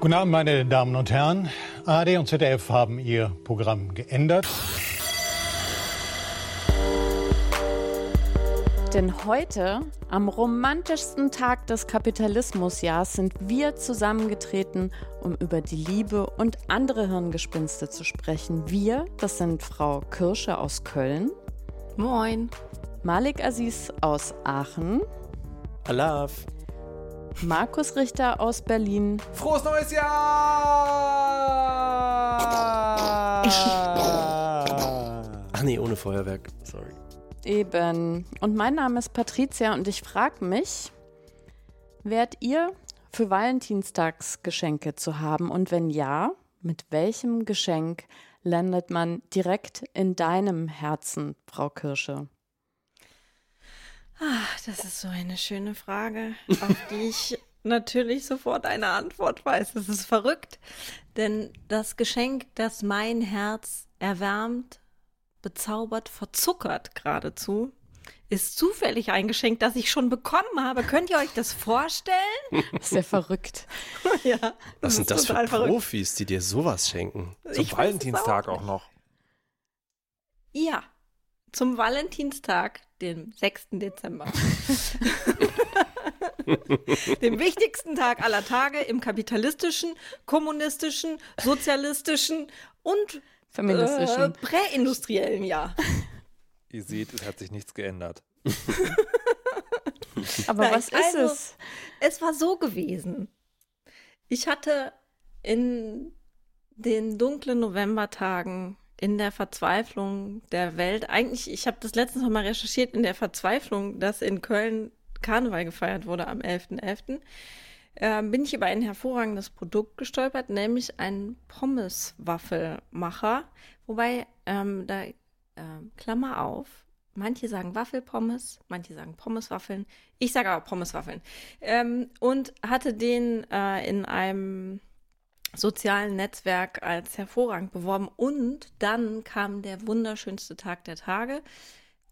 Guten Abend, meine Damen und Herren. ARD und ZDF haben ihr Programm geändert. Denn heute, am romantischsten Tag des Kapitalismusjahrs, sind wir zusammengetreten, um über die Liebe und andere Hirngespinste zu sprechen. Wir, das sind Frau Kirsche aus Köln. Moin. Malik Aziz aus Aachen. Alaf. Markus Richter aus Berlin. Frohes neues Jahr! Ach nee, ohne Feuerwerk. Sorry. Eben. Und mein Name ist Patricia und ich frage mich, wärt ihr für Valentinstagsgeschenke zu haben? Und wenn ja, mit welchem Geschenk landet man direkt in deinem Herzen, Frau Kirsche? Ach, das ist so eine schöne Frage, auf die ich natürlich sofort eine Antwort weiß. Das ist verrückt, denn das Geschenk, das mein Herz erwärmt, bezaubert, verzuckert geradezu, ist zufällig ein Geschenk, das ich schon bekommen habe. Könnt ihr euch das vorstellen? Das ist ja verrückt. ja. Was sind das für verrückt. Profis, die dir sowas schenken? Zum Ich Valentinstag auch auch noch. Ja, zum Valentinstag, dem 6. Dezember. dem wichtigsten Tag aller Tage im kapitalistischen, kommunistischen, sozialistischen und Feministischen. äh, präindustriellen Jahr. Ihr seht, es hat sich nichts geändert. Aber Nein, was ist also, es? Es war so gewesen. Ich hatte in den dunklen Novembertagen in der Verzweiflung der Welt, eigentlich, ich habe das letztens noch mal recherchiert, in der Verzweiflung, dass in Köln Karneval gefeiert wurde am 11.11., äh, bin ich über ein hervorragendes Produkt gestolpert, nämlich einen Pommeswaffelmacher. Wobei, ähm, da, äh, Klammer auf, manche sagen Waffelpommes, manche sagen Pommeswaffeln. Ich sage aber Pommeswaffeln. Ähm, und hatte den äh, in einem sozialen Netzwerk als hervorragend beworben. Und dann kam der wunderschönste Tag der Tage.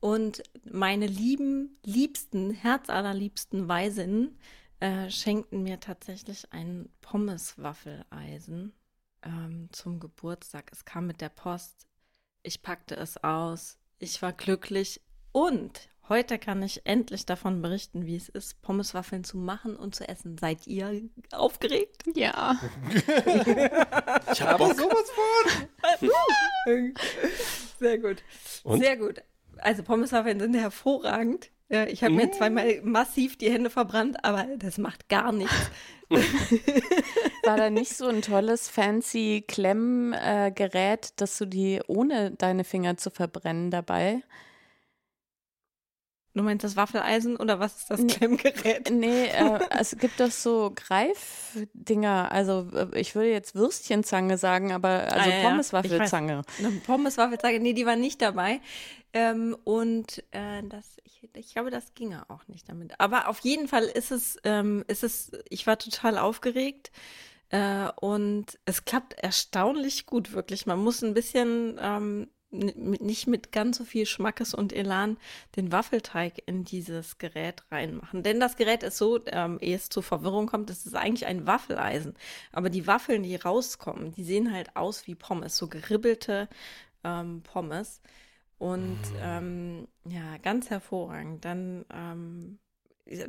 Und meine lieben, liebsten, herzallerliebsten Weisinnen äh, schenkten mir tatsächlich ein Pommeswaffeleisen ähm, zum Geburtstag. Es kam mit der Post. Ich packte es aus. Ich war glücklich. Und heute kann ich endlich davon berichten, wie es ist, Pommeswaffeln zu machen und zu essen. Seid ihr aufgeregt? Ja. Ich hab Bock. sowas von! Sehr gut. Und? Sehr gut. Also Pommeswaffeln sind hervorragend. Ja, ich habe mir zweimal massiv die Hände verbrannt, aber das macht gar nichts. War da nicht so ein tolles, fancy Klemmgerät, dass du die ohne deine Finger zu verbrennen dabei? Du meinst das Waffeleisen oder was ist das Nee. Klemmgerät? Nee, äh, es gibt doch so Greifdinger. Also äh, ich würde jetzt Würstchenzange sagen, aber also Ah, ja, ja. Pommeswaffelzange. Eine Pommeswaffelzange, nee, die war nicht dabei. Ähm, und äh, das, ich, ich glaube, das ginge auch nicht damit. Aber auf jeden Fall ist es, ähm, ist es, ich war total aufgeregt. Äh, und es klappt erstaunlich gut, wirklich. Man muss ein bisschen ähm, nicht mit ganz so viel Schmackes und Elan den Waffelteig in dieses Gerät reinmachen. Denn das Gerät ist so, ähm, ehe es zur Verwirrung kommt, das ist eigentlich ein Waffeleisen. Aber die Waffeln, die rauskommen, die sehen halt aus wie Pommes, so geribbelte ähm, Pommes. Und ähm, ja, ganz hervorragend. Dann, ähm,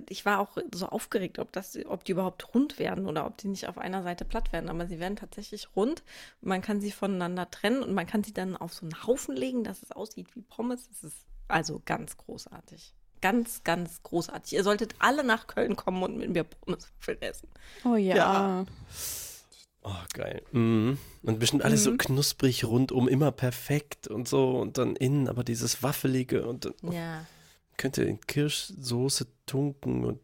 ich war auch so aufgeregt, ob das, ob die überhaupt rund werden oder ob die nicht auf einer Seite platt werden. Aber sie werden tatsächlich rund. Man kann sie voneinander trennen und man kann sie dann auf so einen Haufen legen, dass es aussieht wie Pommes. Das ist also ganz großartig. Ganz, ganz großartig. Ihr solltet alle nach Köln kommen und mit mir Pommeswaffeln essen. Oh ja. Ja. Oh, geil. Mhm. Und bestimmt alles so knusprig rundum, immer perfekt und so. Und dann innen aber dieses Waffelige und dann Ja. Könnte in Kirschsoße tunken und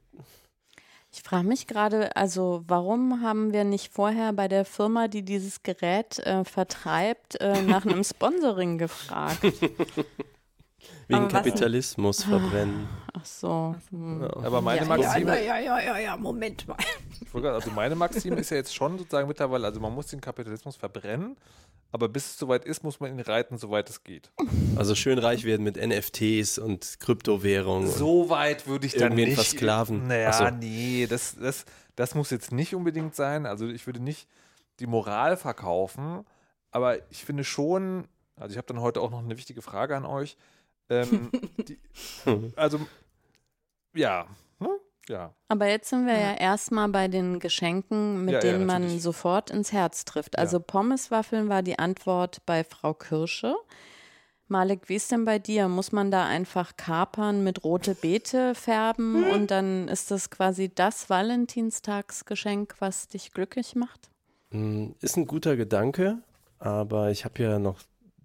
Ich frage mich gerade, also warum haben wir nicht vorher bei der Firma, die dieses Gerät äh, vertreibt, äh, nach einem Sponsoring gefragt? wegen Aber was- Kapitalismus verbrennen. Ach so. Hm. Aber meine ja, Maxime, ja, ja, ja, ja, Moment mal. ich wollte gerade- also meine Maxime ist ja jetzt schon sozusagen mittlerweile, also man muss den Kapitalismus verbrennen, aber bis es soweit ist, muss man ihn reiten, soweit es geht. Also schön reich werden mit NFTs und Kryptowährungen. So weit würde ich dann nicht. versklaven. Naja, nee, das, das, das muss jetzt nicht unbedingt sein. Also ich würde nicht die Moral verkaufen, aber ich finde schon, also ich habe dann heute auch noch eine wichtige Frage an euch. Ähm, die, also, ja, ne? ja. Aber jetzt sind wir ja, erstmal bei den Geschenken, mit Ja, ja, denen man natürlich. sofort ins Herz trifft. Also Pommeswaffeln war die Antwort bei Frau Kirsche. Malik, wie ist denn bei dir? Muss man da einfach Kapern mit rote Beete färben Hm. und dann ist das quasi das Valentinstagsgeschenk, was dich glücklich macht? Mm, Ist ein guter Gedanke, aber ich habe ja noch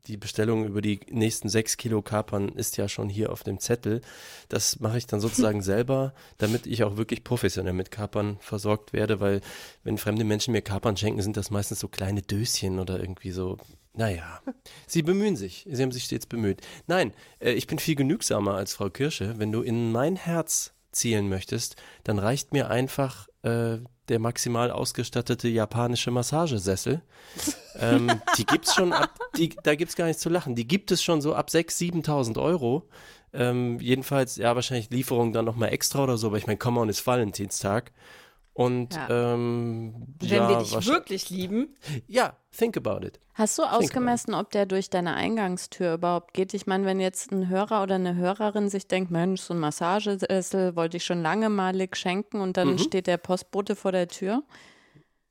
die Bestellung über die nächsten sechs Kilo Kapern ist ja schon hier auf dem Zettel. Das mache ich dann sozusagen selber, damit ich auch wirklich professionell mit Kapern versorgt werde, weil wenn fremde Menschen mir Kapern schenken, sind das meistens so kleine Döschen oder irgendwie so. Naja, sie bemühen sich. Sie haben sich stets bemüht. Nein, äh, ich bin viel genügsamer als Frau Kirsche. Wenn du in mein Herz zielen möchtest, dann reicht mir einfach äh, der maximal ausgestattete japanische Massagesessel. ähm, die gibt's schon ab, die, da gibt's gar nichts zu lachen. Die gibt es schon so ab 6.000, 7.000 Euro. Ähm, jedenfalls, ja, wahrscheinlich Lieferung dann nochmal extra oder so, aber ich meine, come on, ist Valentinstag. Und Ja. ähm, Wenn ja, wir dich wirklich lieben, ja, think about it. Hast du ausgemessen, ob der durch deine Eingangstür überhaupt geht? Ich meine, wenn jetzt ein Hörer oder eine Hörerin sich denkt, Mensch, so ein Massagesessel wollte ich schon lange malig schenken und dann steht der Postbote vor der Tür.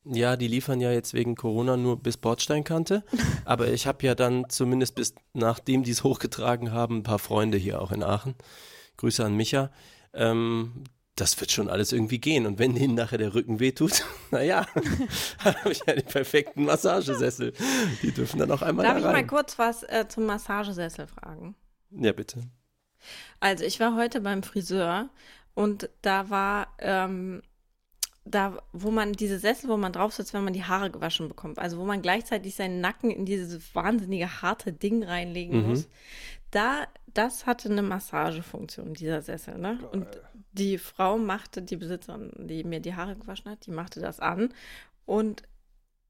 Ja, die liefern ja jetzt wegen Corona nur bis Bordsteinkante. Aber ich habe ja dann zumindest bis nachdem die es hochgetragen haben, ein paar Freunde hier auch in Aachen. Grüße an Micha. Ähm, das wird schon alles irgendwie gehen. Und wenn ihnen nachher der Rücken wehtut, naja, habe ich ja den perfekten Massagesessel. Die dürfen dann auch einmal darf da ich mal rein. kurz was äh, zum Massagesessel fragen? Ja, bitte. Also ich war heute beim Friseur und da war ähm, da, wo man diese Sessel, wo man drauf sitzt, wenn man die Haare gewaschen bekommt, also wo man gleichzeitig seinen Nacken in dieses wahnsinnige harte Ding reinlegen Mhm. muss, da, das hatte eine Massagefunktion, dieser Sessel, ne? Und die Frau machte, die Besitzerin, die mir die Haare gewaschen hat, die machte das an und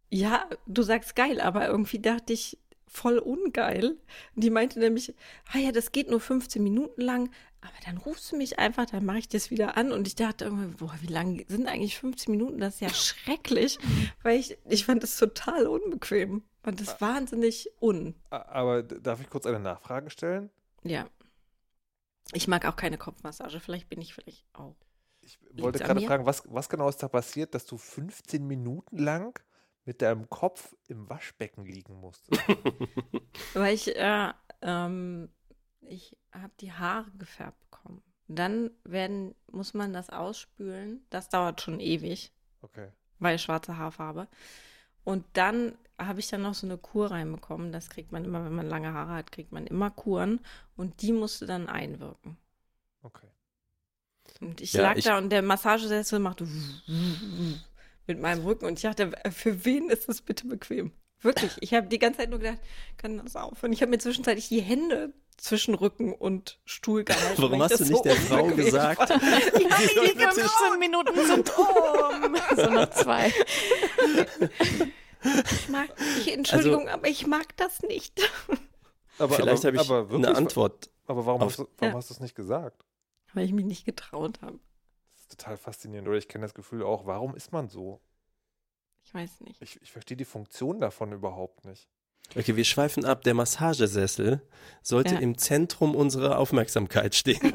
ja, du sagst geil, aber irgendwie dachte ich, voll ungeil. Die meinte nämlich, ah ja, das geht nur 15 Minuten lang, aber dann rufst du mich einfach, dann mache ich das wieder an. Und ich dachte irgendwie, boah, wie lang sind eigentlich 15 Minuten? Das ist ja schrecklich, weil ich, ich fand das total unbequem. Fand das wahnsinnig un. Aber darf ich kurz eine Nachfrage stellen? Ja. Ich mag auch keine Kopfmassage, vielleicht bin ich vielleicht auch. Ich wollte gerade fragen, was, was genau ist da passiert, dass du 15 Minuten lang mit deinem Kopf im Waschbecken liegen musstest? Weil ich, äh, ähm, ich habe die Haare gefärbt bekommen. Dann werden, muss man das ausspülen. Das dauert schon ewig. Okay. weil ich schwarze Haarfarbe. Und dann habe ich dann noch so eine Kur reinbekommen. Das kriegt man immer, wenn man lange Haare hat, kriegt man immer Kuren. Und die musste dann einwirken. Okay. Und ich Ja, lag ich- da und der Massagesessel machte mit meinem Rücken. Und ich dachte, für wen ist das bitte bequem? Wirklich. Ich habe die ganze Zeit nur gedacht, kann das aufhören? Ich habe mir zwischenzeitlich die Hände zwischen Rücken und Stuhl gehalten. Warum hast du nicht der Frau gesagt? fand. Ja, Die 15 Minuten sind um. So noch zwei. ich mag, ich, Entschuldigung, aber ich mag das nicht. Aber, Vielleicht habe ich aber wirklich, eine Antwort. Aber warum, auf- hast du, warum Ja. hast du es nicht gesagt? Weil ich mich nicht getraut habe. Das ist total faszinierend. Oder ich kenne das Gefühl auch, warum ist man so? Ich weiß nicht. Ich, ich verstehe die Funktion davon überhaupt nicht. Okay, wir schweifen ab. Der Massagesessel sollte Ja. im Zentrum unserer Aufmerksamkeit stehen.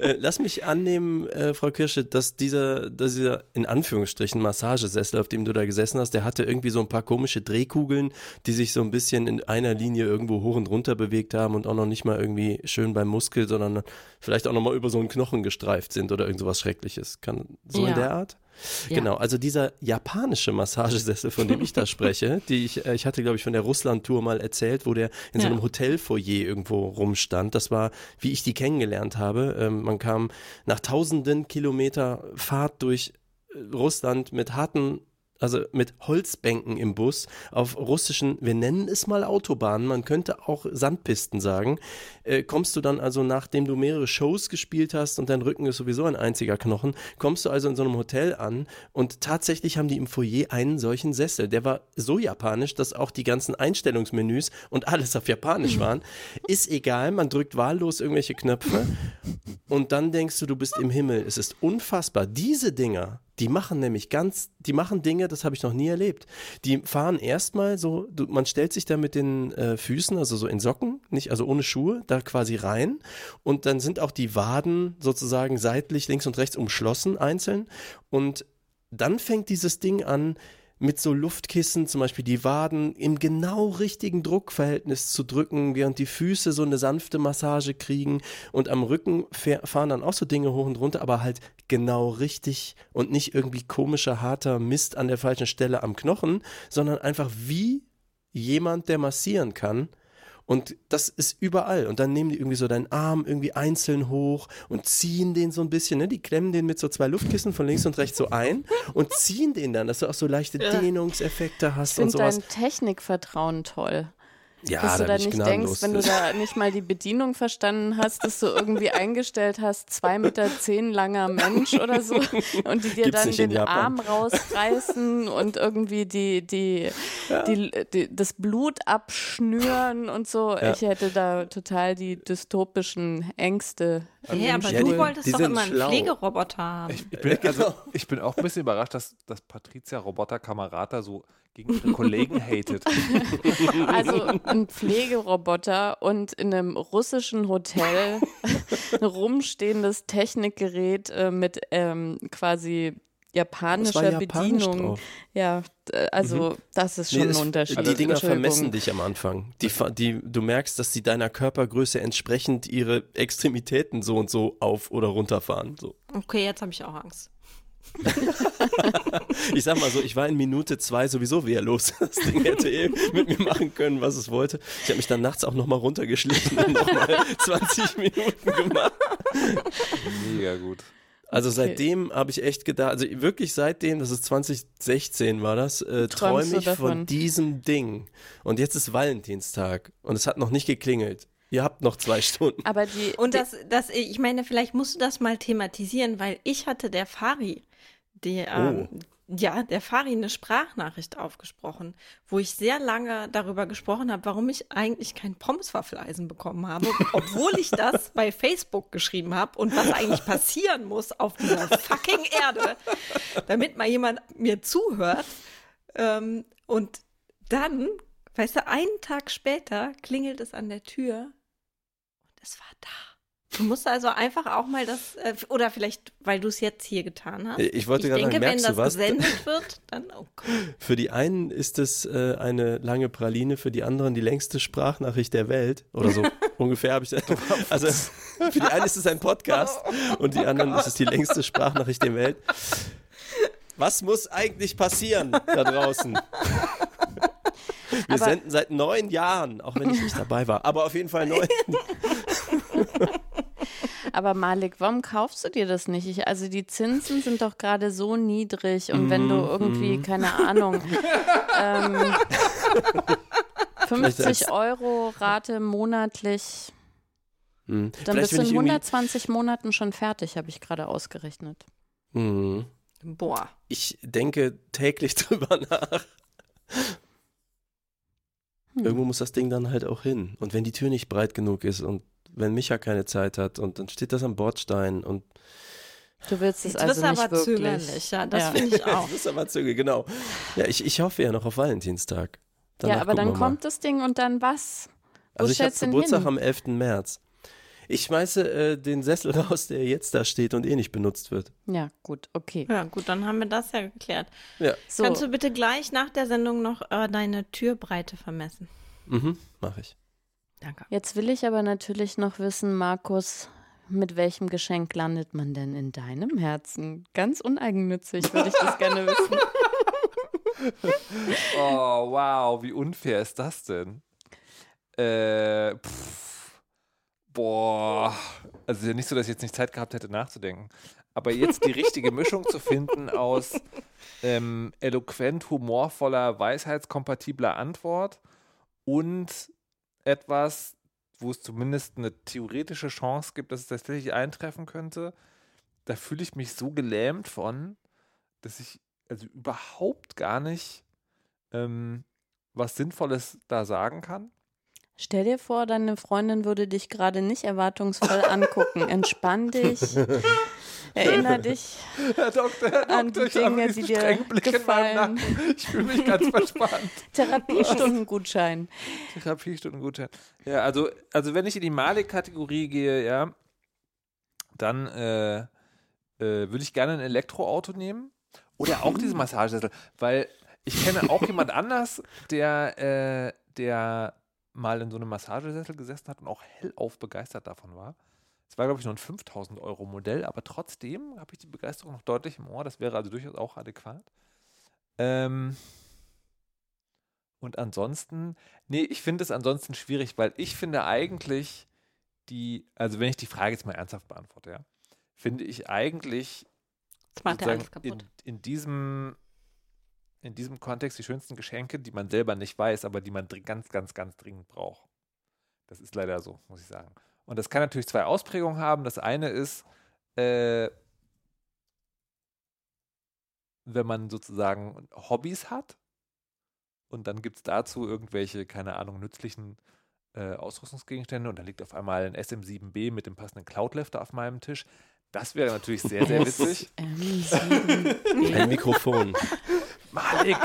Äh, Lass mich annehmen, äh, Frau Kirsche, dass dieser, dass dieser in Anführungsstrichen Massagesessel, auf dem du da gesessen hast, der hatte irgendwie so ein paar komische Drehkugeln, die sich so ein bisschen in einer Linie irgendwo hoch und runter bewegt haben und auch noch nicht mal irgendwie schön beim Muskel, sondern vielleicht auch noch mal über so einen Knochen gestreift sind oder irgend sowas Schreckliches. Kann so Ja. in der Art? Ja. Genau, also dieser japanische Massagesessel, von dem ich da spreche, die ich, äh, ich hatte, glaube ich, von der Russland-Tour mal erzählt, wo der in so Ja. einem Hotelfoyer irgendwo rumstand. Das war, wie ich die kennengelernt habe. Ähm, man kam nach tausenden Kilometer Fahrt durch äh, Russland mit harten also mit Holzbänken im Bus auf russischen, wir nennen es mal Autobahnen, man könnte auch Sandpisten sagen, äh, kommst du dann also, nachdem du mehrere Shows gespielt hast und dein Rücken ist sowieso ein einziger Knochen, kommst du also in so einem Hotel an und tatsächlich haben die im Foyer einen solchen Sessel. Der war so japanisch, dass auch die ganzen Einstellungsmenüs und alles auf Japanisch waren. Ist egal, man drückt wahllos irgendwelche Knöpfe und dann denkst du, du bist im Himmel. Es ist unfassbar. Diese Dinger, die machen nämlich ganz, die machen Dinge, das habe ich noch nie erlebt. Die fahren erstmal so, du, man stellt sich da mit den äh, Füßen, also so in Socken, nicht, also ohne Schuhe, da quasi rein. Und dann sind auch die Waden sozusagen seitlich links und rechts umschlossen, einzeln. Und dann fängt dieses Ding an, mit so Luftkissen zum Beispiel die Waden im genau richtigen Druckverhältnis zu drücken, während die Füße so eine sanfte Massage kriegen. Und am Rücken fahren dann auch so Dinge hoch und runter, aber halt genau richtig und nicht irgendwie komischer, harter Mist an der falschen Stelle am Knochen, sondern einfach wie jemand, der massieren kann, und das ist überall. Und dann nehmen die irgendwie so deinen Arm irgendwie einzeln hoch und ziehen den so ein bisschen. Ne? Die klemmen den mit so zwei Luftkissen von links und rechts so ein und ziehen den dann, dass du auch so leichte Dehnungseffekte hast ich und sowas. dein Technikvertrauen toll. Ja, dass du da nicht denkst, wenn du da nicht mal die Bedienung verstanden hast, dass du irgendwie eingestellt hast, zwei Meter zehn langer Mensch oder so und die dir Gibt's dann den. Arm rausreißen und irgendwie die, die, die, die, das Blut abschnüren und so. Ja. Ich hätte da total die dystopischen Ängste. Hey, aber Ja, du die- wolltest die doch immer einen schlau. Pflegeroboter haben. Ich, ich, bin, also, ich bin auch ein bisschen überrascht, dass, dass Patricia Roboter Kamerata so gegen ihre Kollegen hatet. Also ein Pflegeroboter und in einem russischen Hotel ein rumstehendes Technikgerät äh, mit ähm, quasi japanischer japanisch Bedienung. drauf. Ja, d- also das ist schon Nee, ein Unterschied. Die Dinger vermessen dich am Anfang. Die, die, du merkst, dass sie deiner Körpergröße entsprechend ihre Extremitäten so und so auf- oder runterfahren. So. Okay, jetzt habe ich auch Angst. Ich sag mal so, ich war in Minute zwei sowieso wehrlos. Das Ding hätte eh mit mir machen können, was es wollte. Ich habe mich dann nachts auch nochmal runtergeschlichen und nochmal 20 Minuten gemacht. Mega gut. Also Okay. seitdem habe ich echt gedacht, also wirklich seitdem, das ist 2016 war das, äh, träume ich von diesem Ding. Und jetzt ist Valentinstag und es hat noch nicht geklingelt. Ihr habt noch zwei Stunden. Aber die, Und das, das, ich meine, vielleicht musst du das mal thematisieren, weil ich hatte der Fari, die, ähm, ja, der Fari eine Sprachnachricht aufgesprochen, wo ich sehr lange darüber gesprochen habe, warum ich eigentlich kein Pommeswaffeleisen bekommen habe, obwohl ich das bei Facebook geschrieben habe und was eigentlich passieren muss auf dieser fucking Erde, damit mal jemand mir zuhört. Ähm, und dann, weißt du, einen Tag später klingelt es an der Tür und es war da. Du musst also einfach auch mal das, äh, oder vielleicht, weil du es jetzt hier getan hast. Ich wollte gerade denke, sagen, wenn merkst das du was? gesendet wird, dann, oh Gott. Für die einen ist es äh, eine lange Praline, für die anderen die längste Sprachnachricht der Welt. Oder so ungefähr habe ich das. Also für die einen ist es ein Podcast und die anderen ist es die längste Sprachnachricht der Welt. Was muss eigentlich passieren da draußen? Wir Aber- senden seit neun Jahren, auch wenn ich nicht dabei war. Aber auf jeden Fall neun. Aber Malik, warum kaufst du dir das nicht? Ich, also die Zinsen sind doch gerade so niedrig und wenn du Mhm, irgendwie, keine Ahnung, ähm, 50 als- Euro Rate monatlich, Hm. dann Vielleicht, bist du in ich irgendwie- 120 Monaten schon fertig, habe ich gerade ausgerechnet. Hm. Boah. Ich denke täglich drüber nach. Hm. Irgendwo muss das Ding dann halt auch hin. Und wenn die Tür nicht breit genug ist und wenn Micha keine Zeit hat und dann steht das am Bordstein und Du willst es Jetzt also bist du nicht aber wirklich. zögerlich, ja, das Ja. finde ich auch. das ist aber zügig, genau. Ja, ich, ich hoffe ja noch auf Valentinstag. Danach ja, aber dann kommt das Ding und dann was? Wo Also ich habe du Geburtstag hin? am 11. März. Ich schmeiße äh, den Sessel raus, der jetzt da steht und eh nicht benutzt wird. Ja, gut, okay. Ja, gut, dann haben wir das ja geklärt. Ja, So, Kannst du bitte gleich nach der Sendung noch äh, deine Türbreite vermessen? mhm, mache ich. Danke. jetzt will ich aber natürlich noch wissen, Markus, mit welchem Geschenk landet man denn in deinem Herzen? Ganz uneigennützig würde ich das gerne wissen. Oh, wow, wie unfair ist das denn? Äh, pff, boah. Also ist ja nicht so, dass ich jetzt nicht Zeit gehabt hätte nachzudenken. Aber jetzt die richtige Mischung zu finden aus ähm, eloquent, humorvoller, weisheitskompatibler Antwort und etwas, wo es zumindest eine theoretische Chance gibt, dass es tatsächlich eintreffen könnte, da fühle ich mich so gelähmt von, dass ich also überhaupt gar nicht ähm, was Sinnvolles da sagen kann. Stell dir vor, deine Freundin würde dich gerade nicht erwartungsvoll angucken. Entspann dich. Erinner dich Herr Doktor, Herr an die Doktor, ich habe Dinge, die dir gefallen. Ich fühle mich ganz verspannt. Therapiestundengutschein. Therapiestundengutschein. Ja, also, also wenn ich in die Malik-Kategorie gehe, ja, dann äh, äh, würde ich gerne ein Elektroauto nehmen. Oder auch diesen Massagesessel. Weil ich kenne auch jemand anders, der, äh, der mal in so einem Massagesessel gesessen hat und auch hellauf begeistert davon war. Es war, glaube ich, nur ein 5000 Euro Modell, aber trotzdem habe ich die Begeisterung noch deutlich im Ohr. Das wäre also durchaus auch adäquat. Ähm, und ansonsten, nee, ich finde es ansonsten schwierig, weil ich finde eigentlich die, also wenn ich die Frage jetzt mal ernsthaft beantworte, ja, finde ich eigentlich in, in diesem in diesem Kontext die schönsten Geschenke, die man selber nicht weiß, aber die man ganz, ganz, ganz dringend braucht. Das ist leider so, muss ich sagen. Und das kann natürlich zwei Ausprägungen haben. Das eine ist, äh, wenn man sozusagen Hobbys hat und dann gibt es dazu irgendwelche, keine Ahnung, nützlichen äh, Ausrüstungsgegenstände und dann liegt auf einmal ein SM7B mit dem passenden Cloudlifter auf meinem Tisch. Das wäre natürlich sehr, sehr witzig. M7. Ein Mikrofon. Malik!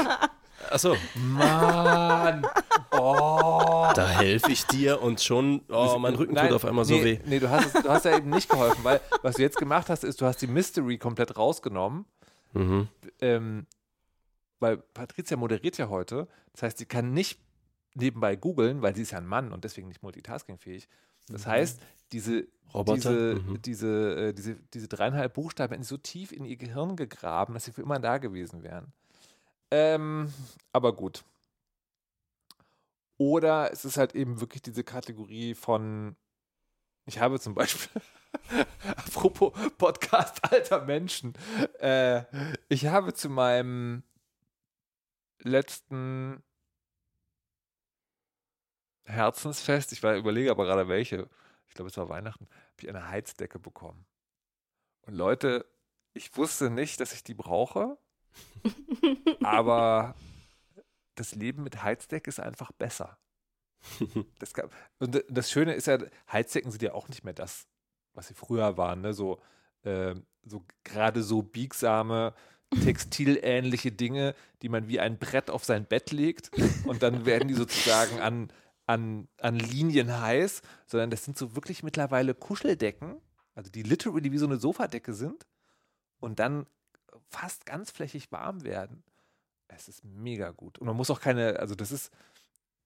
Achso, Mann! Oh! da helfe ich dir und schon, oh, mein Rücken Nein, tut auf einmal so nee, weh. Nee, du hast, es, du hast ja eben nicht geholfen, weil was du jetzt gemacht hast, ist, du hast die Mystery komplett rausgenommen. Mhm. Ähm, weil Patricia moderiert ja heute. Das heißt, sie kann nicht nebenbei googeln, weil sie ist ja ein Mann und deswegen nicht multitaskingfähig. Das heißt, diese, Roboter? diese, Mhm. diese, äh, diese, diese dreieinhalb Buchstaben hätten so tief in ihr Gehirn gegraben, dass sie für immer da gewesen wären. Ähm, aber gut. Oder es ist halt eben wirklich diese Kategorie von, ich habe zum Beispiel, apropos Podcast alter Menschen, äh, ich habe zu meinem letzten Herzensfest, ich war, überlege aber gerade welche, ich glaube es war Weihnachten, habe ich eine Heizdecke bekommen. Und Leute, ich wusste nicht, dass ich die brauche, aber das Leben mit Heizdecke ist einfach besser. Das gab, und das Schöne ist ja, Heizdecken sind ja auch nicht mehr das, was sie früher waren, ne? So, ähm, so gerade so biegsame, textilähnliche Dinge, die man wie ein Brett auf sein Bett legt und dann werden die sozusagen an, an, an Linien heiß, sondern das sind so wirklich mittlerweile Kuscheldecken, also die literally wie so eine Sofadecke sind und dann fast ganzflächig warm werden. Es ist mega gut. Und man muss auch keine, also das ist,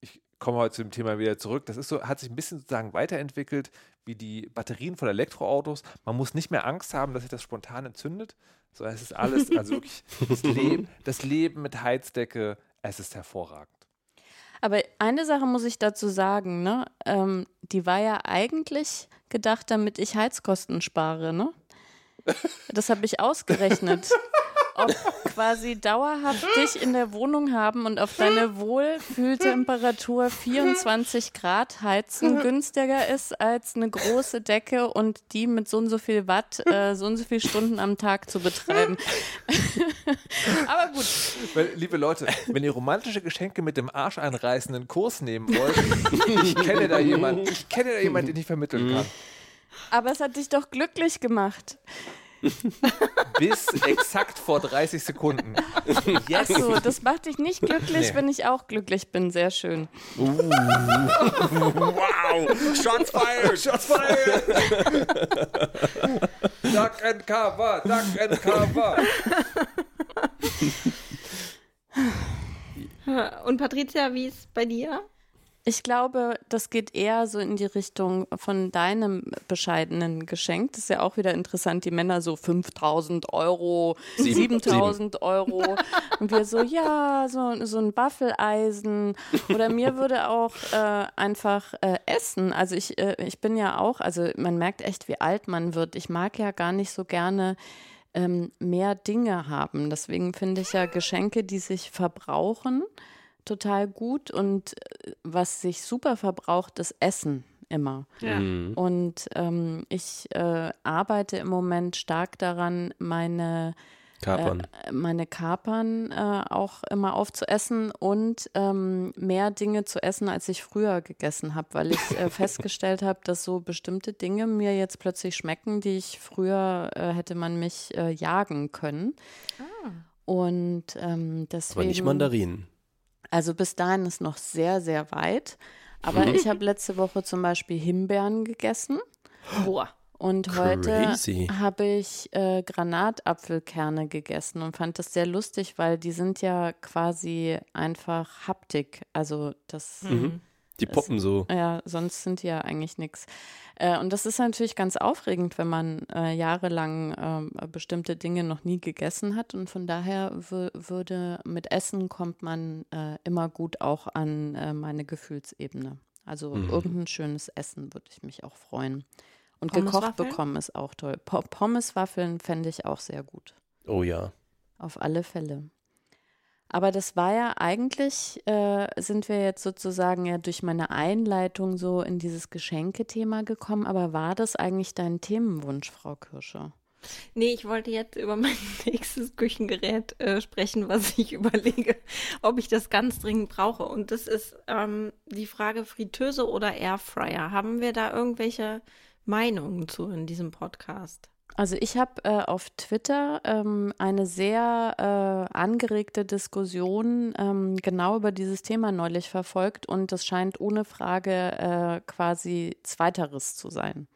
ich komme heute zu dem Thema wieder zurück, das ist so, hat sich ein bisschen sozusagen weiterentwickelt, wie die Batterien von Elektroautos. Man muss nicht mehr Angst haben, dass sich das spontan entzündet, sondern es ist alles, also wirklich das Leben, das Leben mit Heizdecke, es ist hervorragend. Aber eine Sache muss ich dazu sagen, ne? Ähm, die war ja eigentlich gedacht, damit ich Heizkosten spare, ne? Das habe ich ausgerechnet. Ob quasi dauerhaft dich in der Wohnung haben und auf deine Wohlfühltemperatur 24 Grad heizen günstiger ist, als eine große Decke und die mit so und so viel Watt äh, so und so viele Stunden am Tag zu betreiben. Aber gut, Weil, liebe Leute, wenn ihr romantische Geschenke mit dem Arsch einreißenden Kurs nehmen wollt, ich kenne da jemanden, ich kenne da jemanden, den ich vermitteln kann. aber es hat dich doch glücklich gemacht. Bis exakt vor 30 Sekunden. Ach so, das macht dich nicht glücklich, Nee. wenn ich auch glücklich bin. Sehr schön. Wow! Shots fired! Shots fired! Duck and cover, duck and cover. Und Patricia, wie ist bei dir? Ich glaube, das geht eher so in die Richtung von deinem bescheidenen Geschenk. Das ist ja auch wieder interessant. Die Männer so 5000 Euro, Sieben. 7000 Euro. Und wir so, ja, so, so ein Waffeleisen. Oder mir würde auch äh, einfach äh, Essen. Also ich, äh, ich bin ja auch, also man merkt echt, wie alt man wird. Ich mag ja gar nicht so gerne ähm, mehr Dinge haben. Deswegen finde ich ja Geschenke, die sich verbrauchen, total gut. Und äh, was sich super verbraucht, ist Essen immer. Ja. Mhm. Und ähm, ich äh, arbeite im Moment stark daran, meine Kapern. äh, meine Kapern äh, auch immer aufzuessen und ähm, mehr Dinge zu essen, als ich früher gegessen habe, weil ich äh, festgestellt habe, dass so bestimmte Dinge mir jetzt plötzlich schmecken, die ich früher äh, hätte man mich äh, jagen können. Und ähm, deswegen. aber nicht Mandarinen. Also bis dahin ist noch sehr, sehr weit. Aber Mhm. ich habe letzte Woche zum Beispiel Himbeeren gegessen. Boah. Und heute habe ich äh, Granatapfelkerne gegessen und fand das sehr lustig, weil die sind ja quasi einfach Haptik. Also das, Mhm. Die poppen so. ja, sonst sind die ja eigentlich nichts. Äh, und das ist natürlich ganz aufregend, wenn man äh, jahrelang ähm, bestimmte Dinge noch nie gegessen hat. Und von daher wü- würde mit Essen kommt man äh, immer gut auch an äh, meine Gefühlsebene. Also Mhm. irgendein schönes Essen würde ich mich auch freuen. Und gekocht bekommen ist auch toll. Po Pommeswaffeln fände ich auch sehr gut. Oh ja. Auf alle Fälle. Aber das war ja eigentlich, äh, sind wir jetzt sozusagen ja durch meine Einleitung so in dieses Geschenkethema gekommen. Aber war das eigentlich dein Themenwunsch, Frau Kirsche? Nee, ich wollte jetzt über mein nächstes Küchengerät äh, sprechen, was ich überlege, ob ich das ganz dringend brauche. Und das ist ähm, die Frage Fritteuse oder Airfryer. Haben wir da irgendwelche Meinungen zu in diesem Podcast? Also ich habe äh, auf Twitter ähm, eine sehr äh, angeregte Diskussion ähm, genau über dieses Thema neulich verfolgt und das scheint ohne Frage äh, quasi zweiteres zu sein.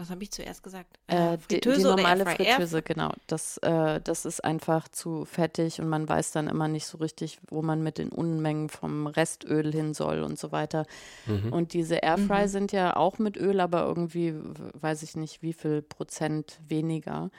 Was habe ich zuerst gesagt? Äh, die, die Fritteuse oder normale Airfryer? Fritteuse, genau. Das, äh, das ist einfach zu fettig und man weiß dann immer nicht so richtig, wo man mit den Unmengen vom Restöl hin soll und so weiter. Mhm. Und diese Airfry Mhm. sind ja auch mit Öl, aber irgendwie weiß ich nicht, wie viel Prozent weniger.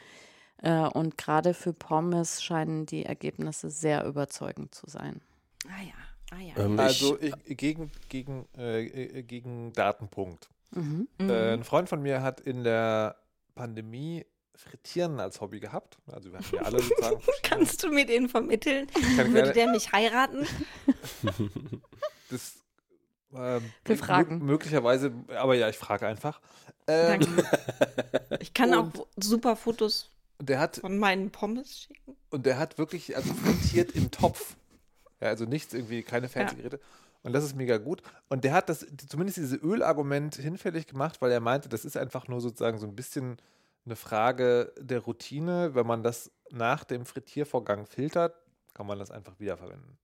Äh, und gerade für Pommes scheinen die Ergebnisse sehr überzeugend zu sein. Ah ja, ah ja. Ähm, Also ich, ich, gegen, gegen, äh, äh, gegen Datenpunkt. Mhm. Mhm. Äh, ein Freund von mir hat in der Pandemie Frittieren als Hobby gehabt. Also wir hatten ja alle sozusagen Kannst du mir den vermitteln? Würde gerne- der mich heiraten? das, ähm, Wir fragen. Möglicherweise, aber ja, ich frage einfach. Ähm, Danke. Ich kann auch super Fotos der hat von meinen Pommes schicken. und der hat wirklich also frittiert im Topf. Ja, also nichts irgendwie, keine Fernsehgeräte. Und das ist mega gut. Und der hat das, zumindest dieses Ölargument hinfällig gemacht, weil er meinte, das ist einfach nur sozusagen so ein bisschen eine Frage der Routine. Wenn man das nach dem Frittiervorgang filtert, kann man das einfach wiederverwenden.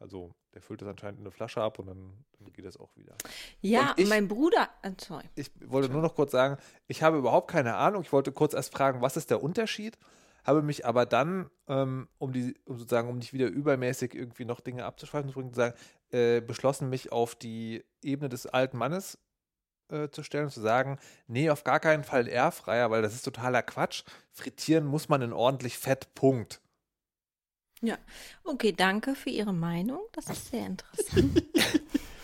Also der füllt das anscheinend in eine Flasche ab und dann, dann geht das auch wieder. Ja, Und ich- mein Bruder. äh, sorry. Ich wollte nur noch kurz sagen, ich habe überhaupt keine Ahnung. Ich wollte kurz erst fragen, was ist der Unterschied? Habe mich aber dann, ähm, um die, um sozusagen, um nicht wieder übermäßig irgendwie noch Dinge abzuschweifen, zu sagen, äh, beschlossen, mich auf die Ebene des alten Mannes äh, zu stellen und zu sagen, nee, auf gar keinen Fall ein Airfryer, weil das ist totaler Quatsch. Frittieren muss man in ordentlich Fett, Punkt. Okay, danke für Ihre Meinung. Das ist sehr interessant.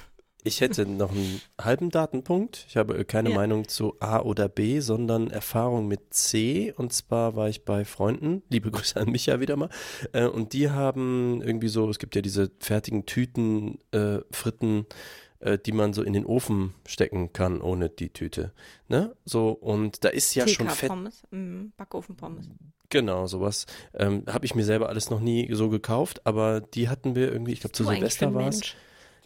ich hätte noch einen halben Datenpunkt. Ich habe äh, keine Ja. Meinung zu A oder B, sondern Erfahrung mit C. Und zwar war ich bei Freunden, liebe Grüße an Micha wieder mal, äh, und die haben irgendwie so, es gibt ja diese fertigen Tüten, äh, Fritten, äh, die man so in den Ofen stecken kann ohne die Tüte. Ne? So, und da ist ja schon Fett Pommes, mm, Backofenpommes. Genau, sowas. Ähm, Habe ich mir selber alles noch nie so gekauft, aber die hatten wir irgendwie, ich glaube zu Silvester war es.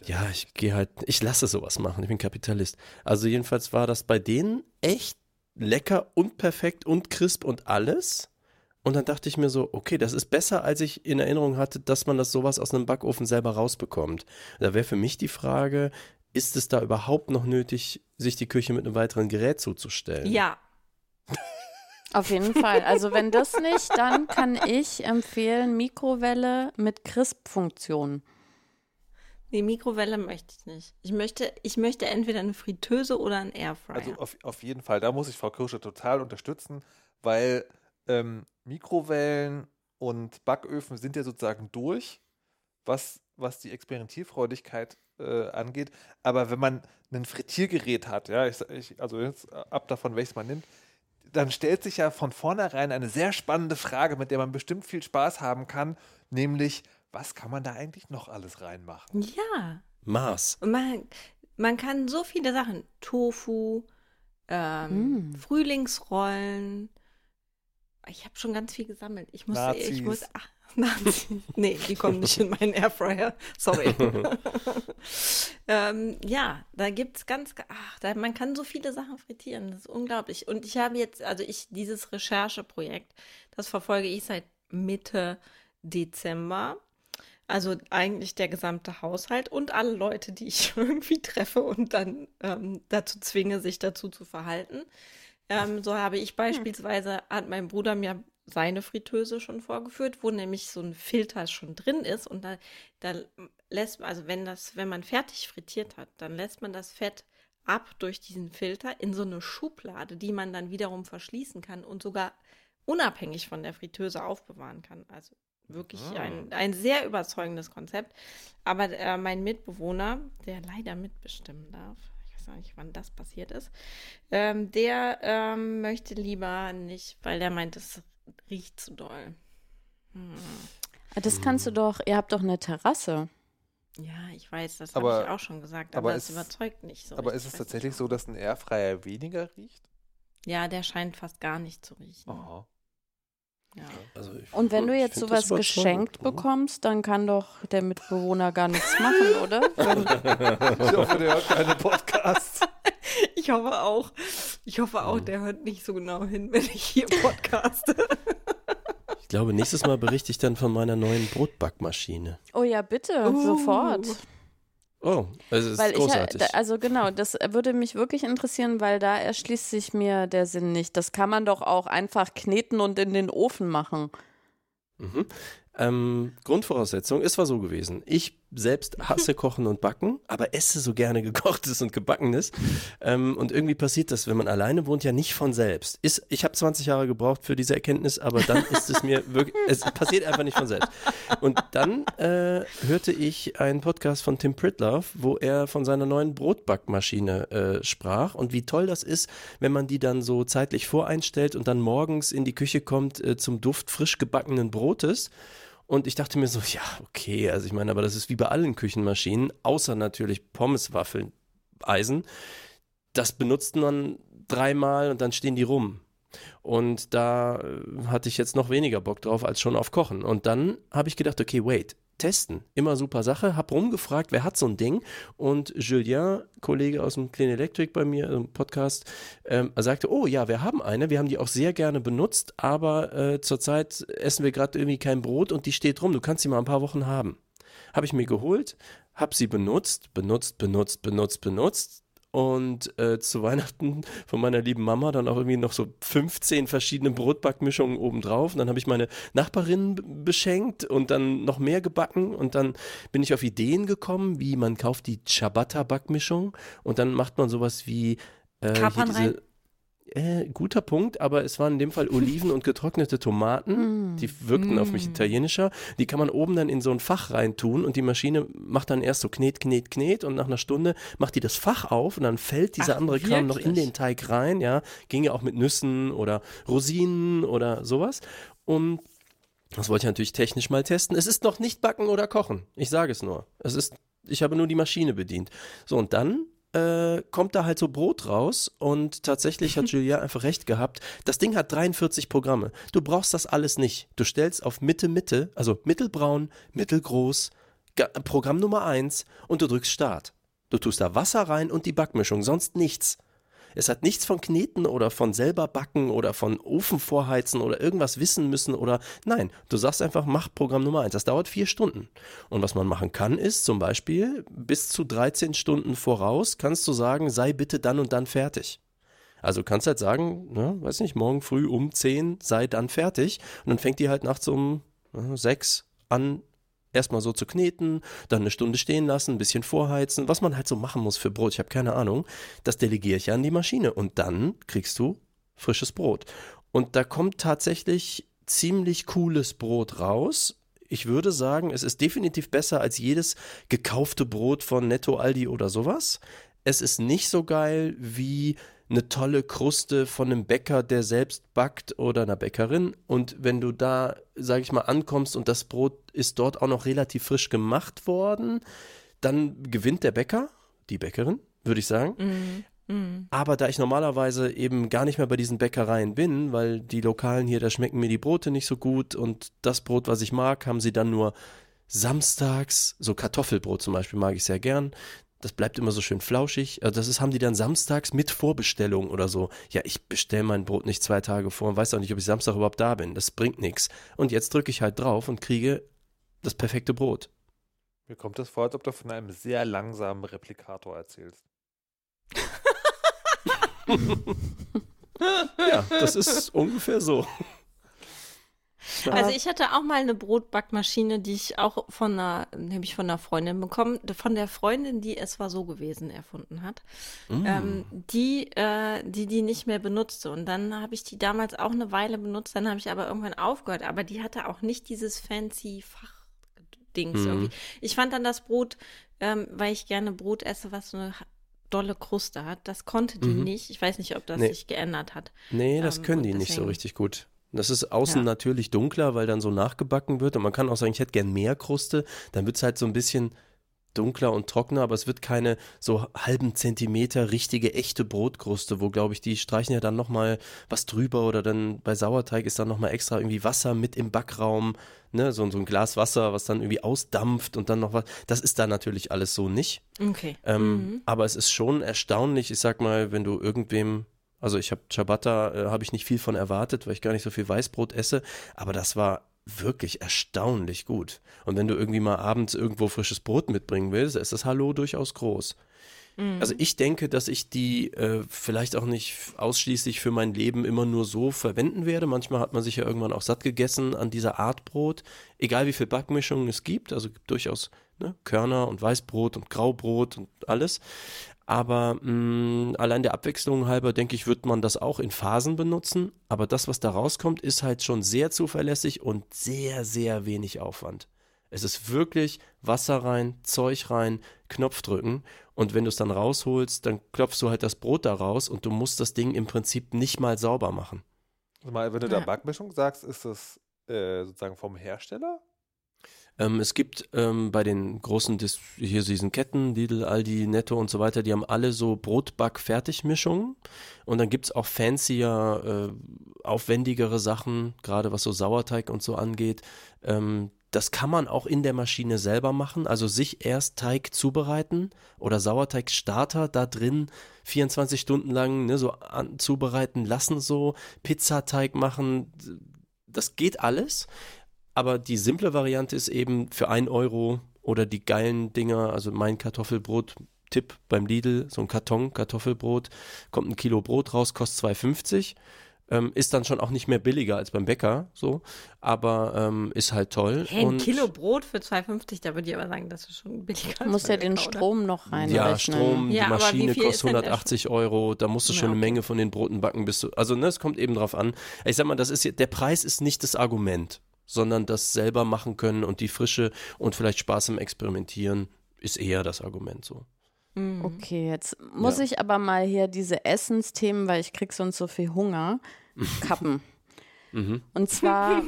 Ja, ich gehe halt, ich lasse sowas machen, ich bin Kapitalist. Also jedenfalls war das bei denen echt lecker und perfekt und crisp und alles. Und dann dachte ich mir so, okay, das ist besser, als ich in Erinnerung hatte, dass man das sowas aus einem Backofen selber rausbekommt. Da wäre für mich die Frage, ist es da überhaupt noch nötig, sich die Küche mit einem weiteren Gerät zuzustellen? Ja, Auf jeden Fall. Also wenn das nicht, dann kann ich empfehlen Mikrowelle mit Crisp-Funktion. Nee, Mikrowelle möchte ich nicht. Ich möchte, ich möchte entweder eine Fritteuse oder einen Airfryer. Also auf, auf jeden Fall, da muss ich Frau Kirsche total unterstützen, weil ähm, Mikrowellen und Backöfen sind ja sozusagen durch, was, was die Experimentierfreudigkeit äh, angeht. Aber wenn man ein Frittiergerät hat, ja, ich, ich, also jetzt ab davon, welches man nimmt, dann stellt sich ja von vornherein eine sehr spannende Frage, mit der man bestimmt viel Spaß haben kann, nämlich, was kann man da eigentlich noch alles reinmachen? ja. Mars. Man, man kann so viele Sachen. Tofu, ähm, Mm. Frühlingsrollen. Ich habe schon ganz viel gesammelt. Ich muss, ich Nazis. muss, ach, Nazis. Nee, die kommen nicht in meinen Airfryer. Sorry. ähm, ja, da gibt's ganz, ach, da, man kann so viele Sachen frittieren. Das ist unglaublich. Und ich habe jetzt, also ich, dieses Rechercheprojekt, das verfolge ich seit Mitte Dezember. Also eigentlich der gesamte Haushalt und alle Leute, die ich irgendwie treffe und dann ähm, dazu zwinge, sich dazu zu verhalten. Ähm, so habe ich beispielsweise, hat mein Bruder mir seine Fritteuse schon vorgeführt, wo nämlich so ein Filter schon drin ist und da, da lässt man, also wenn das, wenn man fertig frittiert hat, dann lässt man das Fett ab durch diesen Filter in so eine Schublade, die man dann wiederum verschließen kann und sogar unabhängig von der Fritteuse aufbewahren kann. Also wirklich Ah. ein, ein sehr überzeugendes Konzept. Aber äh, mein Mitbewohner, der leider mitbestimmen darf, ich weiß auch nicht, wann das passiert ist, ähm, der ähm, möchte lieber nicht, weil der meint, es riecht zu doll. Hm. Ah, Das kannst du doch, ihr habt doch eine Terrasse. Ja, ich weiß, das habe ich auch schon gesagt, aber, aber es überzeugt nicht so. Aber richtig, ist es tatsächlich so, dass ein Airfryer weniger riecht? Ja, der scheint fast gar nicht zu riechen. Aha. Ja. Also ich- Und wenn du jetzt sowas geschenkt bekommst, dann kann doch der Mitbewohner gar nichts machen, oder? Ich hoffe, der hört keine Podcasts. Ich hoffe auch. Ich hoffe auch, der hört nicht so genau hin, wenn ich hier podcaste. Ich glaube, nächstes Mal berichte ich dann von meiner neuen Brotbackmaschine. oh ja, bitte, Uh. sofort. Oh, also es ist Weil ich, großartig. da- also genau, das würde mich wirklich interessieren, weil da erschließt sich mir der Sinn nicht. Das kann man doch auch einfach kneten und in den Ofen machen. Mhm. Ähm, Grundvoraussetzung, es war so gewesen. Ich selbst hasse Kochen und Backen, aber esse so gerne gekochtes und gebackenes. Ähm, und irgendwie passiert das, wenn man alleine wohnt, ja nicht von selbst. Ist, ich habe 20 Jahre gebraucht für diese Erkenntnis, aber dann ist es mir wirklich, es passiert einfach nicht von selbst. Und dann äh, hörte ich einen Podcast von Tim Pritloff, wo er von seiner neuen Brotbackmaschine äh, sprach und wie toll das ist, wenn man die dann so zeitlich voreinstellt und dann morgens in die Küche kommt äh, zum Duft frisch gebackenen Brotes. Und ich dachte mir so, ja, okay, also ich meine, aber das ist wie bei allen Küchenmaschinen, außer natürlich Pommeswaffeln, Eisen. Das benutzt man dreimal und dann stehen die rum. Und da äh, hatte ich jetzt noch weniger Bock drauf als schon auf Kochen. Und dann habe ich gedacht, okay, wait, testen. Immer super Sache. Hab rumgefragt, wer hat so ein Ding? Und Julien, Kollege aus dem Clean Electric bei mir im Podcast, ähm, sagte, oh ja, wir haben eine. Wir haben die auch sehr gerne benutzt, aber äh, zurzeit essen wir gerade irgendwie kein Brot und die steht rum. Du kannst sie mal ein paar Wochen haben. Habe ich mir geholt, habe sie benutzt, benutzt, benutzt, benutzt, benutzt. Und äh, zu Weihnachten von meiner lieben Mama dann auch irgendwie noch so 15 verschiedene Brotbackmischungen obendrauf. Und dann habe ich meine Nachbarin beschenkt und dann noch mehr gebacken. Und dann bin ich auf Ideen gekommen, wie man kauft die Ciabatta-Backmischung und dann macht man sowas wie äh, hier Kapern rein? Äh, guter Punkt, aber es waren in dem Fall Oliven und getrocknete Tomaten. Die wirkten auf mich Mm. italienischer. Die kann man oben dann in so ein Fach reintun und die Maschine macht dann erst so Knet, Knet, Knet und nach einer Stunde macht die das Fach auf und dann fällt dieser Ach, andere Kram noch in wirklich? den Teig rein. Ja, ging ja auch mit Nüssen oder Rosinen oder sowas. Und das wollte ich natürlich technisch mal testen. Es ist noch nicht backen oder kochen. Ich sage es nur. Es ist, ich habe nur die Maschine bedient. So, und dann äh, kommt da halt so Brot raus und tatsächlich hat Julia einfach recht gehabt. Das Ding hat 43 Programme. Du brauchst das alles nicht. Du stellst auf Mitte, Mitte, also mittelbraun, mittelgroß, Programm Nummer 1 und du drückst Start. Du tust da Wasser rein und die Backmischung, sonst nichts. Es hat nichts von Kneten oder von selber backen oder von Ofen vorheizen oder irgendwas wissen müssen oder nein, du sagst einfach, mach Programm Nummer eins. Das dauert vier Stunden. Und was man machen kann, ist zum Beispiel bis zu 13 Stunden voraus kannst du sagen, sei bitte dann und dann fertig. Also kannst halt sagen, ne, weiß nicht, morgen früh um 10 sei dann fertig und dann fängt die halt nachts um äh, 6 an erstmal so zu kneten, dann eine Stunde stehen lassen, ein bisschen vorheizen, was man halt so machen muss für Brot, ich habe keine Ahnung, das delegiere ich ja an die Maschine und dann kriegst du frisches Brot. Und da kommt tatsächlich ziemlich cooles Brot raus. Ich würde sagen, es ist definitiv besser als jedes gekaufte Brot von Netto, Aldi oder sowas. Es ist nicht so geil wie eine tolle Kruste von einem Bäcker, der selbst backt oder einer Bäckerin. Und wenn du da, sag ich mal, ankommst und das Brot ist dort auch noch relativ frisch gemacht worden, dann gewinnt der Bäcker, die Bäckerin, würde ich sagen. Mhm. Aber da ich normalerweise eben gar nicht mehr bei diesen Bäckereien bin, weil die Lokalen hier, da schmecken mir die Brote nicht so gut und das Brot, was ich mag, haben sie dann nur samstags, so Kartoffelbrot zum Beispiel mag ich sehr gern. Das bleibt immer so schön flauschig. Also das ist, haben die dann samstags mit Vorbestellung oder so. Ja, ich bestelle mein Brot nicht zwei Tage vor und weiß auch nicht, ob ich Samstag überhaupt da bin. Das bringt nichts. Und jetzt drücke ich halt drauf und kriege das perfekte Brot. Mir kommt das vor, als ob du von einem sehr langsamen Replikator erzählst. Ja, das ist ungefähr so. Also ich hatte auch mal eine Brotbackmaschine, die ich auch von einer, nämlich von einer Freundin bekommen, von der Freundin, die es war so gewesen erfunden hat, Mm. ähm, die, äh, die die nicht mehr benutzte. Und dann habe ich die damals auch eine Weile benutzt, dann habe ich aber irgendwann aufgehört. Aber die hatte auch nicht dieses fancy Fachdings Mhm. irgendwie. Ich fand dann das Brot, ähm, weil ich gerne Brot esse, was so eine dolle Kruste hat. Das konnte die Mhm. nicht. Ich weiß nicht, ob das Nee. sich geändert hat. Nee, das Ähm, können die nicht so deswegen- richtig gut. Das ist außen Ja. natürlich dunkler, weil dann so nachgebacken wird. Und man kann auch sagen, ich hätte gern mehr Kruste. Dann wird es halt so ein bisschen dunkler und trockener, aber es wird keine so halben Zentimeter richtige, echte Brotkruste, wo, glaube ich, die streichen ja dann nochmal was drüber oder dann bei Sauerteig ist dann nochmal extra irgendwie Wasser mit im Backraum, ne, so, so ein Glas Wasser, was dann irgendwie ausdampft und dann noch was. Das ist da natürlich alles so nicht. Okay. Ähm, Mhm. Aber es ist schon erstaunlich, ich sag mal, wenn du irgendwem, also ich habe Ciabatta, äh, habe ich nicht viel von erwartet, weil ich gar nicht so viel Weißbrot esse, aber das war wirklich erstaunlich gut. Und wenn du irgendwie mal abends irgendwo frisches Brot mitbringen willst, ist das Hallo durchaus groß. Mhm. Also ich denke, dass ich die äh, vielleicht auch nicht ausschließlich für mein Leben immer nur so verwenden werde. Manchmal hat man sich ja irgendwann auch satt gegessen an dieser Art Brot, egal wie viel Backmischungen es gibt. Also gibt durchaus ne, Körner und Weißbrot und Graubrot und alles. Aber mh, allein der Abwechslung halber, denke ich, wird man das auch in Phasen benutzen. Aber das, was da rauskommt, ist halt schon sehr zuverlässig und sehr, sehr wenig Aufwand. Es ist wirklich Wasser rein, Zeug rein, Knopf drücken und wenn du es dann rausholst, dann klopfst du halt das Brot da raus und du musst das Ding im Prinzip nicht mal sauber machen. Also mal, wenn du da. Backmischung sagst, ist das äh, sozusagen vom Hersteller? Ähm, es gibt ähm, bei den großen, Dis hier diesen Ketten, Lidl, Aldi, Netto und so weiter, die haben alle so Brotback-Fertigmischungen. Und dann gibt es auch fancier, äh, aufwendigere Sachen, gerade was so Sauerteig und so angeht. Ähm, das kann man auch in der Maschine selber machen, also sich erst Teig zubereiten oder Sauerteigstarter da drin 24 Stunden lang ne, so an, zubereiten lassen, so Pizzateig machen. Das geht alles. Aber die simple Variante ist eben für 1 Euro oder die geilen Dinger, also mein Kartoffelbrot-Tipp beim Lidl, so ein Karton Kartoffelbrot, kommt ein Kilo Brot raus, kostet 2,50. Ähm, ist dann schon auch nicht mehr billiger als beim Bäcker, so, aber ähm, ist halt toll. Hey, ein und Kilo Brot für 2,50, da würde ich aber sagen, das ist schon billiger. Du musst ja den Bäcker, oder? Strom noch reinrechnen. ja, Strom, Ja, die Maschine kostet ist denn der 180 Euro, da musst du Ja, schon eine okay. Menge von den Broten backen, bis du, also ne, es kommt eben drauf an. Ich sag mal, das ist, ja- der Preis ist nicht das Argument, sondern das selber machen können und die Frische und vielleicht Spaß im Experimentieren ist eher das Argument so. Mhm. Okay, jetzt muss Ja. ich aber mal hier diese Essensthemen, weil ich krieg sonst so viel Hunger, kappen. Mhm. Und zwar,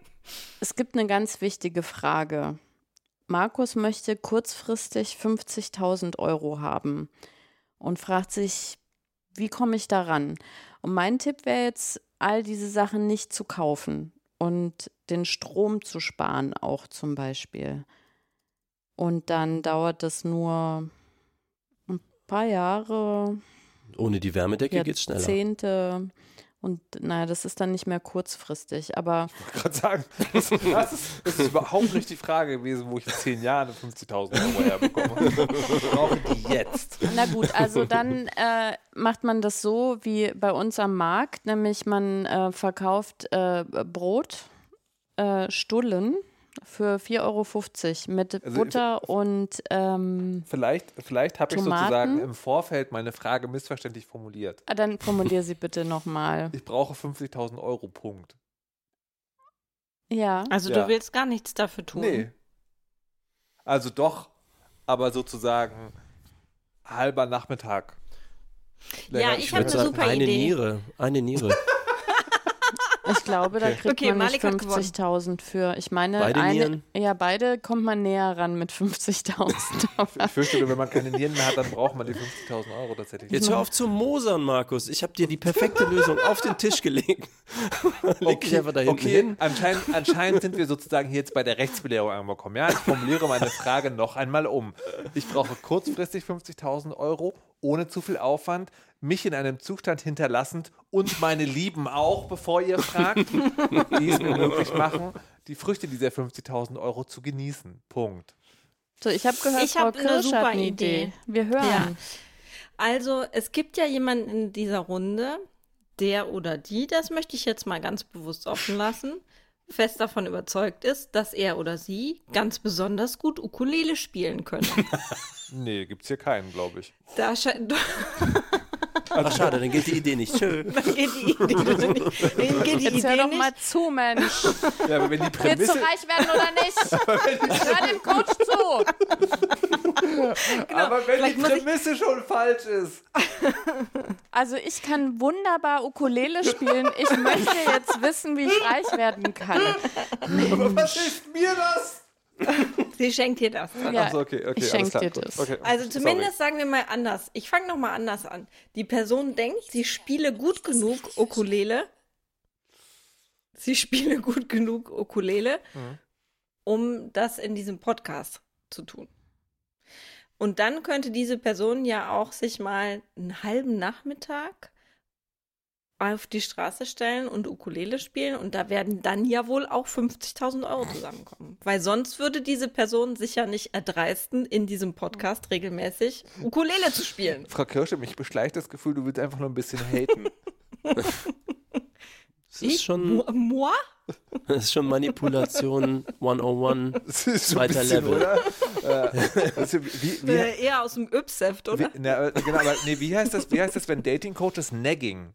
es gibt eine ganz wichtige Frage. Markus möchte kurzfristig 50.000 Euro haben und fragt sich, wie komme ich daran? Und mein Tipp wäre jetzt, all diese Sachen nicht zu kaufen und den Strom zu sparen, auch zum Beispiel. Und dann dauert das nur ein paar Jahre, Ohne die Wärmedecke geht's schneller. Jahrzehnte. Und naja, das ist dann nicht mehr kurzfristig. Aber Ich wollte gerade sagen, das, das, ist, das ist überhaupt nicht die Frage gewesen, wo ich in zehn Jahren 50.000 Euro herbekomme. Ich brauche die jetzt. na gut, also dann äh, macht man das so wie bei uns am Markt, nämlich man äh, verkauft äh, Brot, äh, Stullen für 4,50 Euro mit Also, Butter und ähm, Vielleicht, vielleicht habe ich sozusagen im Vorfeld meine Frage missverständlich formuliert. ah, dann formulier sie bitte nochmal. Ich brauche 50.000 Euro, Punkt. Ja. Also Ja. du willst gar nichts dafür tun. Nee. Also doch, aber sozusagen halber Nachmittag. Ja, ich Ich hab würde eine sagen, super eine Idee. Niere. Eine Niere. Ich glaube, da Okay. kriegt Okay, man nicht Malik hat gewonnen. 50.000 für. Ich meine, Beide eine, Nieren? ja, beide kommt man näher ran mit 50.000. aber- Ich fürchte, wenn man keine Nieren mehr hat, dann braucht man die 50.000 Euro tatsächlich. Jetzt hör auf zu mosern, Markus. Ich habe dir die perfekte Lösung auf den Tisch gelegt. Da okay. hin. Anscheinend, anscheinend sind wir sozusagen hier jetzt bei der Rechtsbelehrung angekommen. Ja, ich formuliere meine Frage noch einmal um. Ich brauche kurzfristig 50.000 Euro, ohne zu viel Aufwand, mich in einem Zustand hinterlassend und meine Lieben auch, bevor ihr fragt, die es mir möglich machen, die Früchte dieser 50.000 Euro zu genießen. Punkt. So, ich habe gehört, Ich Frau hab eine Kirsch super hat eine Idee. Idee. Wir hören. Ja. Also es gibt ja jemanden in dieser Runde, der oder die, das möchte ich jetzt mal ganz bewusst offen lassen, fest davon überzeugt ist, dass er oder sie ganz besonders gut Ukulele spielen können. Nee, gibt's hier keinen, glaube ich. Da scheint, Ach, schade, dann geht die Idee nicht. Tschö. dann geht die Idee nicht. Dann geht die Jetzt hör Idee doch nicht. mal zu, Mensch. Ja, aber wenn die Willst Prämisse, du reich werden oder nicht? Hör dem Coach zu. aber wenn vielleicht die muss ich- Prämisse schon falsch ist. Also ich kann wunderbar Ukulele spielen. Ich möchte jetzt wissen, wie ich reich werden kann. Aber was hilft mir das? Sie schenkt dir das. Ja, Ach so, okay, okay, ich schenke dir das. Okay. Also Sorry. zumindest sagen wir mal anders. Ich fange noch mal anders an. Die Person denkt, sie spiele gut genug Ukulele. Sie spiele gut genug Ukulele, Mhm. um das in diesem Podcast zu tun. Und dann könnte diese Person ja auch sich mal einen halben Nachmittag auf die Straße stellen und Ukulele spielen und da werden dann ja wohl auch 50.000 Euro zusammenkommen. Weil sonst würde diese Person sich ja nicht erdreisten, in diesem Podcast regelmäßig Ukulele zu spielen. Frau Kirsche, mich beschleicht das Gefühl, du willst einfach nur ein bisschen haten. Das ist schon, Mo- Moi? Das ist schon Manipulation 101. Das ist so ein Zweiter bisschen, Level. Oder? Äh, also wie, wie, Äh, eher aus dem Ypseft, oder? wie, na, äh, genau, aber nee, wie heißt das, wie heißt das, wenn Dating Coaches Nagging?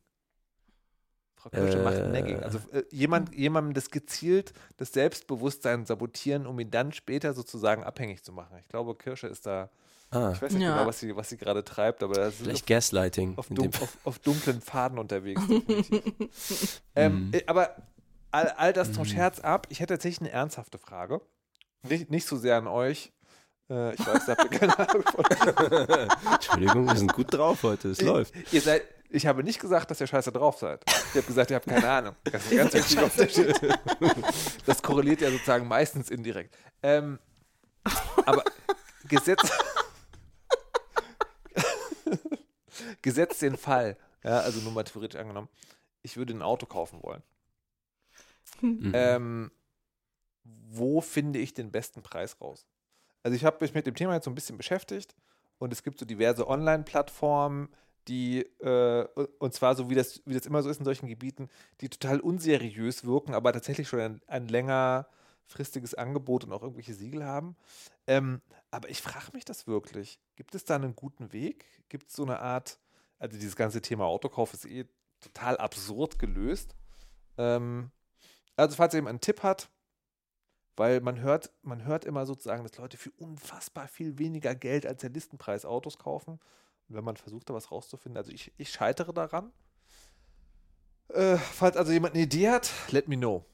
Frau Kirsche Äh. macht Nagging. Also äh, jemand, jemandem das gezielt, das Selbstbewusstsein sabotieren, um ihn dann später sozusagen abhängig zu machen. Ich glaube, Kirsche ist da, Ah, ich weiß nicht Ja. genau, was sie, was sie gerade treibt, aber das ist vielleicht Gaslighting. auf, dun auf, auf dunklen Faden unterwegs. ähm, äh, aber all, all das zum Scherz ab. Ich hätte tatsächlich eine ernsthafte Frage. Nicht, nicht so sehr an euch. Äh, ich weiß, da habt ihr keine Ahnung von. Entschuldigung, wir sind gut drauf heute. Es läuft. Ihr seid, ich habe nicht gesagt, dass ihr scheiße drauf seid. Ich habe gesagt, ihr habt keine Ahnung. Das ist ein ganz wichtiger Unterschied. Das korreliert ja sozusagen meistens indirekt. Ähm, aber Gesetz. Gesetzt den Fall, ja, also nur mal theoretisch angenommen, ich würde ein Auto kaufen wollen. Mhm. Ähm, wo finde ich den besten Preis raus? Also ich habe mich mit dem Thema jetzt so ein bisschen beschäftigt und es gibt so diverse Online-Plattformen, die, äh, und zwar so wie das, wie das immer so ist in solchen Gebieten, die total unseriös wirken, aber tatsächlich schon ein, ein längerfristiges Angebot und auch irgendwelche Siegel haben. Ähm, aber ich frage mich das wirklich. Gibt es da einen guten Weg? Gibt es so eine Art, also dieses ganze Thema Autokauf ist eh total absurd gelöst. Ähm, also falls jemand einen Tipp hat, weil man hört, man hört immer sozusagen, dass Leute für unfassbar viel weniger Geld als der Listenpreis Autos kaufen. Und wenn man versucht, da was rauszufinden, also ich, ich scheitere daran. Äh, falls also jemand eine Idee hat, let me know.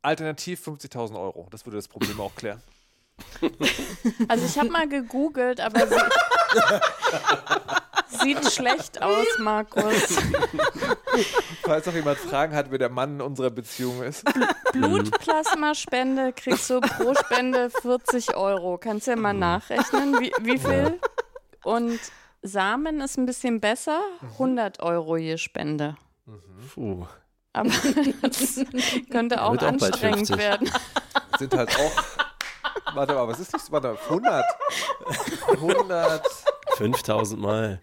Alternativ 50.000 Euro. Das würde das Problem auch klären. Also ich habe mal gegoogelt, aber sieht schlecht aus, Markus. Falls noch jemand Fragen hat, wer der Mann in unserer Beziehung ist. Blutplasmaspende kriegst du pro Spende 40 Euro. Kannst ja mal nachrechnen, wie, wie viel? Und Samen ist ein bisschen besser, 100 Euro je Spende. Puh. Aber das könnte auch Wird auch anstrengend 50. werden. Sind halt auch. Warte mal, was ist das? Warte mal, 100. 100. 5000 Mal.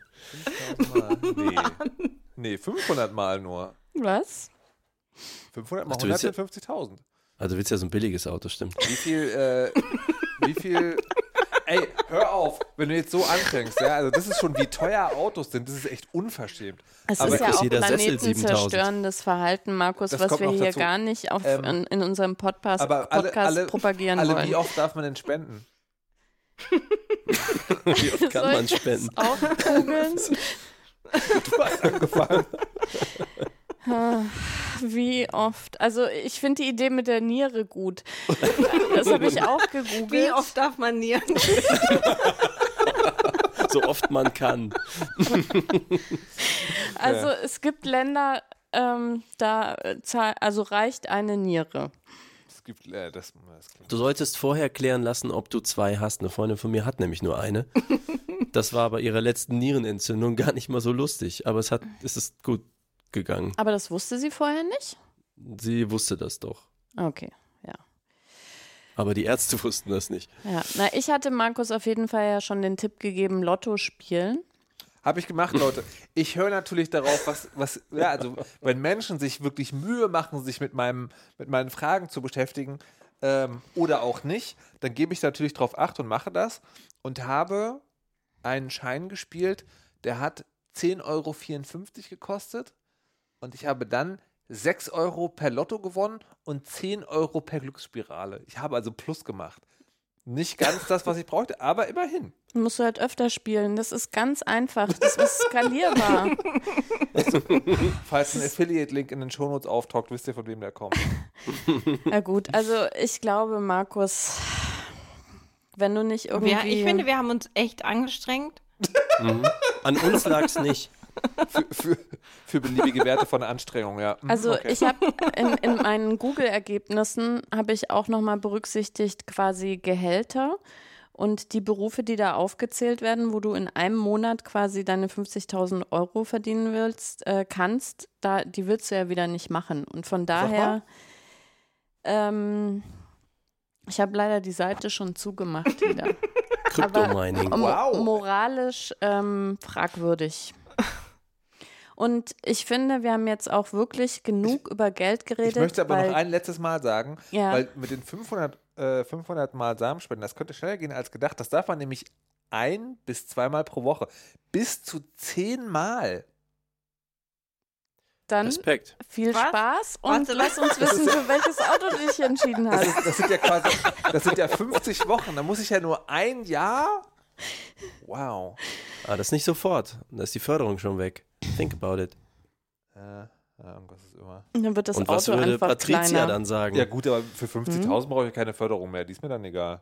Mal. Nee. Nee, 500 Mal nur. Was? 500 mal Ach, du willst 100 sind 50.000. Also willst ja so ein billiges Auto, stimmt. Wie viel, äh, wie viel, ey, hör auf, wenn du jetzt so anfängst, ja, also das ist schon, wie teuer Autos sind, das ist echt unverschämt. Es Aber ist ja auch jeder Sessel 7000. planetenzerstörendes Verhalten, Markus, Das was wir hier dazu. gar nicht auf, Ähm, in, in unserem Podcast, Aber alle, Podcast alle, propagieren alle, wollen. wie oft darf man denn spenden? Wie oft kann Soll man spenden? auch googeln? Du hast angefangen. Wie oft? Also ich finde die Idee mit der Niere gut. Das habe ich auch gegoogelt. Wie oft darf man nieren? So oft man kann. Also es gibt Länder, ähm, da äh, also reicht eine Niere. Gibt, äh, das, das Du solltest vorher klären lassen, ob du zwei hast. Eine Freundin von mir hat nämlich nur eine. Das war bei ihrer letzten Nierenentzündung gar nicht mal so lustig, aber es hat, es ist gut gegangen. Aber das wusste sie vorher nicht? Sie wusste das doch. Okay, ja. Aber die Ärzte wussten das nicht. Ja, na, ich hatte Markus auf jeden Fall ja schon den Tipp gegeben, Lotto spielen. Habe ich gemacht, Leute. Ich höre natürlich darauf, was, was, ja, also, wenn Menschen sich wirklich Mühe machen, sich mit, meinem, mit meinen Fragen zu beschäftigen ähm, oder auch nicht, dann gebe ich natürlich darauf Acht und mache das und habe einen Schein gespielt, der hat 10,54 Euro gekostet und ich habe dann 6 Euro per Lotto gewonnen und 10 Euro per Glücksspirale. Ich habe also Plus gemacht. Nicht ganz das, was ich brauchte, aber immerhin. Musst du halt öfter spielen. Das ist ganz einfach. Das ist skalierbar. Falls ein Affiliate-Link in den Shownotes auftaucht, wisst ihr, von wem der kommt. Na gut, also ich glaube, Markus, wenn du nicht irgendwie. Wir, ich finde, wir haben uns echt angestrengt. Mhm. An uns lag es nicht. Für, für, für beliebige Werte von Anstrengung, ja. Hm, Also okay. ich habe in, in meinen Google-Ergebnissen habe ich auch nochmal berücksichtigt quasi Gehälter und die Berufe, die da aufgezählt werden, wo du in einem Monat quasi deine 50.000 Euro verdienen willst, äh, kannst, da, die willst du ja wieder nicht machen. Und von daher, ähm, ich habe leider die Seite schon zugemacht wieder. Kryptomining. Wow. Moralisch ähm, fragwürdig. Und ich finde, wir haben jetzt auch wirklich genug über Geld geredet. ich möchte aber weil, noch ein letztes Mal sagen, Ja. weil mit den 500, äh, 500 Mal Samenspenden, das könnte schneller gehen als gedacht. Das darf man nämlich ein bis zweimal pro Woche. Bis zu zehnmal. Dann Respekt. viel Was? Spaß und Warte, lass uns wissen, für welches Auto du dich entschieden Das, hast. ist, das sind ja quasi, das sind ja 50 Wochen. Da muss ich ja nur ein Jahr. Wow. Ah, das nicht sofort. Da ist die Förderung schon weg. Think about it. Äh, irgendwas ist immer. Dann wird das Und was Auto würde einfach Patricia kleiner. dann sagen? Ja, gut, aber für 50.000 brauche ich keine Förderung mehr. Die ist mir dann egal.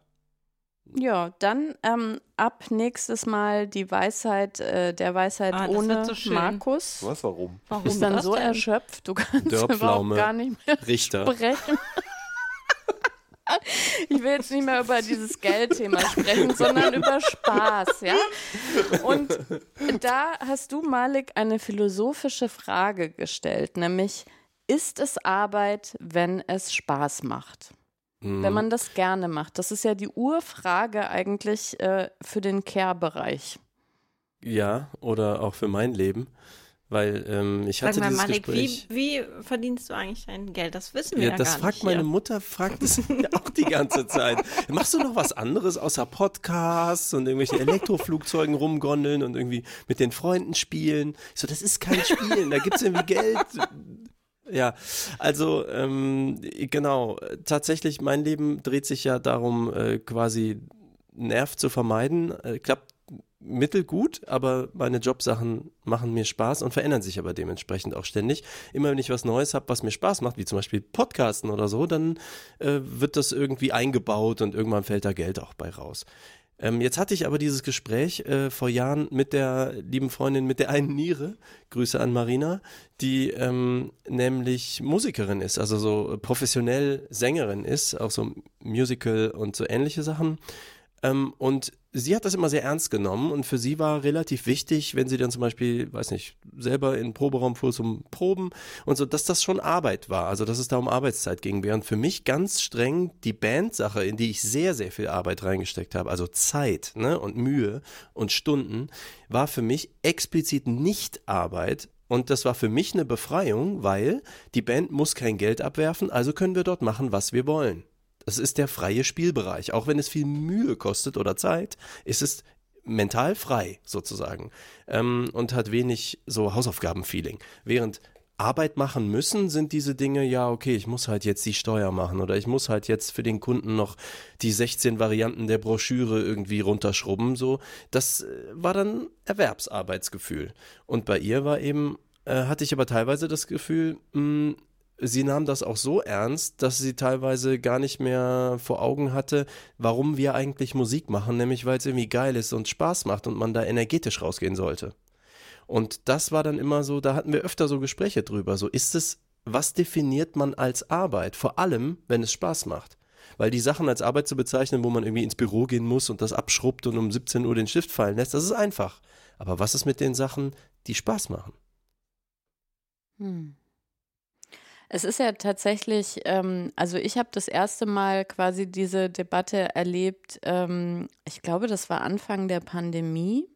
Ja, dann ähm, ab nächstes Mal die Weisheit, äh, der Weisheit Ah, ohne so. Markus. Was, warum? Warum Du bist dann das so denn? erschöpft, du kannst überhaupt gar nicht mehr Richter. sprechen. Ich will jetzt nicht mehr über dieses Geldthema sprechen, sondern über Spaß, ja? Und da hast du, Malik, eine philosophische Frage gestellt, nämlich, ist es Arbeit, wenn es Spaß macht? Mhm. Wenn man das gerne macht. Das ist ja die Urfrage eigentlich äh, für den Care-Bereich. Ja, oder auch für mein Leben. Weil ähm, ich hatte Sag mal, dieses Malik, Gespräch. wie, wie verdienst du eigentlich dein Geld? Das wissen wir Ja, ja, das gar fragt nicht meine hier. Mutter, fragt es auch die ganze Zeit. Machst du noch was anderes außer Podcasts und irgendwelche Elektroflugzeugen rumgondeln und irgendwie mit den Freunden spielen? Ich so, das ist kein Spielen, da gibt's irgendwie Geld. Ja, also ähm, genau, tatsächlich, mein Leben dreht sich ja darum, äh, quasi Nerv zu vermeiden. Äh, klappt mittelgut, aber meine Jobsachen machen mir Spaß und verändern sich aber dementsprechend auch ständig. Immer wenn ich was Neues habe, was mir Spaß macht, wie zum Beispiel Podcasten oder so, dann äh, wird das irgendwie eingebaut und irgendwann fällt da Geld auch bei raus. Ähm, jetzt hatte ich aber dieses Gespräch äh, vor Jahren mit der lieben Freundin mit der einen Niere, Grüße an Marina, die ähm, nämlich Musikerin ist, also so professionell Sängerin ist, auch so Musical und so ähnliche Sachen. Ähm, und sie hat das immer sehr ernst genommen und für sie war relativ wichtig, wenn sie dann zum Beispiel, weiß nicht, selber in den Proberaum fuhr zum Proben und so, dass das schon Arbeit war, also dass es da um Arbeitszeit ging. Während für mich ganz streng die Bandsache, in die ich sehr, sehr viel Arbeit reingesteckt habe, also Zeit ne, und Mühe und Stunden, war für mich explizit nicht Arbeit, Und das war für mich eine Befreiung, weil die Band muss kein Geld abwerfen, also können wir dort machen, was wir wollen. Das ist der freie Spielbereich. Auch wenn es viel Mühe kostet oder Zeit, ist es mental frei sozusagen ähm, und hat wenig so Hausaufgabenfeeling. Während Arbeit machen müssen, sind diese Dinge, ja, okay, ich muss halt jetzt die Steuer machen oder ich muss halt jetzt für den Kunden noch die 16 Varianten der Broschüre irgendwie runterschrubben, so. Das äh, war dann Erwerbsarbeitsgefühl. Und bei ihr war eben, äh, hatte ich aber teilweise das Gefühl, mh, hm, sie nahm das auch so ernst, dass sie teilweise gar nicht mehr vor Augen hatte, warum wir eigentlich Musik machen, nämlich weil es irgendwie geil ist und Spaß macht und man da energetisch rausgehen sollte. Und das war dann immer so, da hatten wir öfter so Gespräche drüber. So ist es, was definiert man als Arbeit? Vor allem, wenn es Spaß macht. Weil die Sachen als Arbeit zu bezeichnen, wo man irgendwie ins Büro gehen muss und das abschrubbt und um 17 Uhr den Stift fallen lässt, das ist einfach. Aber was ist mit den Sachen, die Spaß machen? Hm. Es ist ja tatsächlich, ähm, also ich habe das erste Mal quasi diese Debatte erlebt, ähm, ich glaube, das war Anfang der Pandemie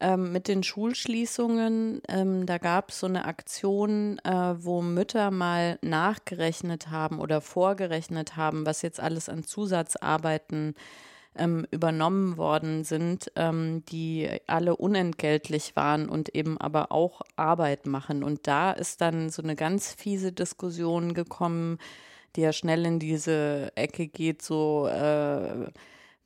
ähm, mit den Schulschließungen. Ähm, da gab es so eine Aktion, äh, wo Mütter mal nachgerechnet haben oder vorgerechnet haben, was jetzt alles an Zusatzarbeiten ähm, übernommen worden sind, ähm, die alle unentgeltlich waren und eben aber auch Arbeit machen. Und da ist dann so eine ganz fiese Diskussion gekommen, die ja schnell in diese Ecke geht, so äh,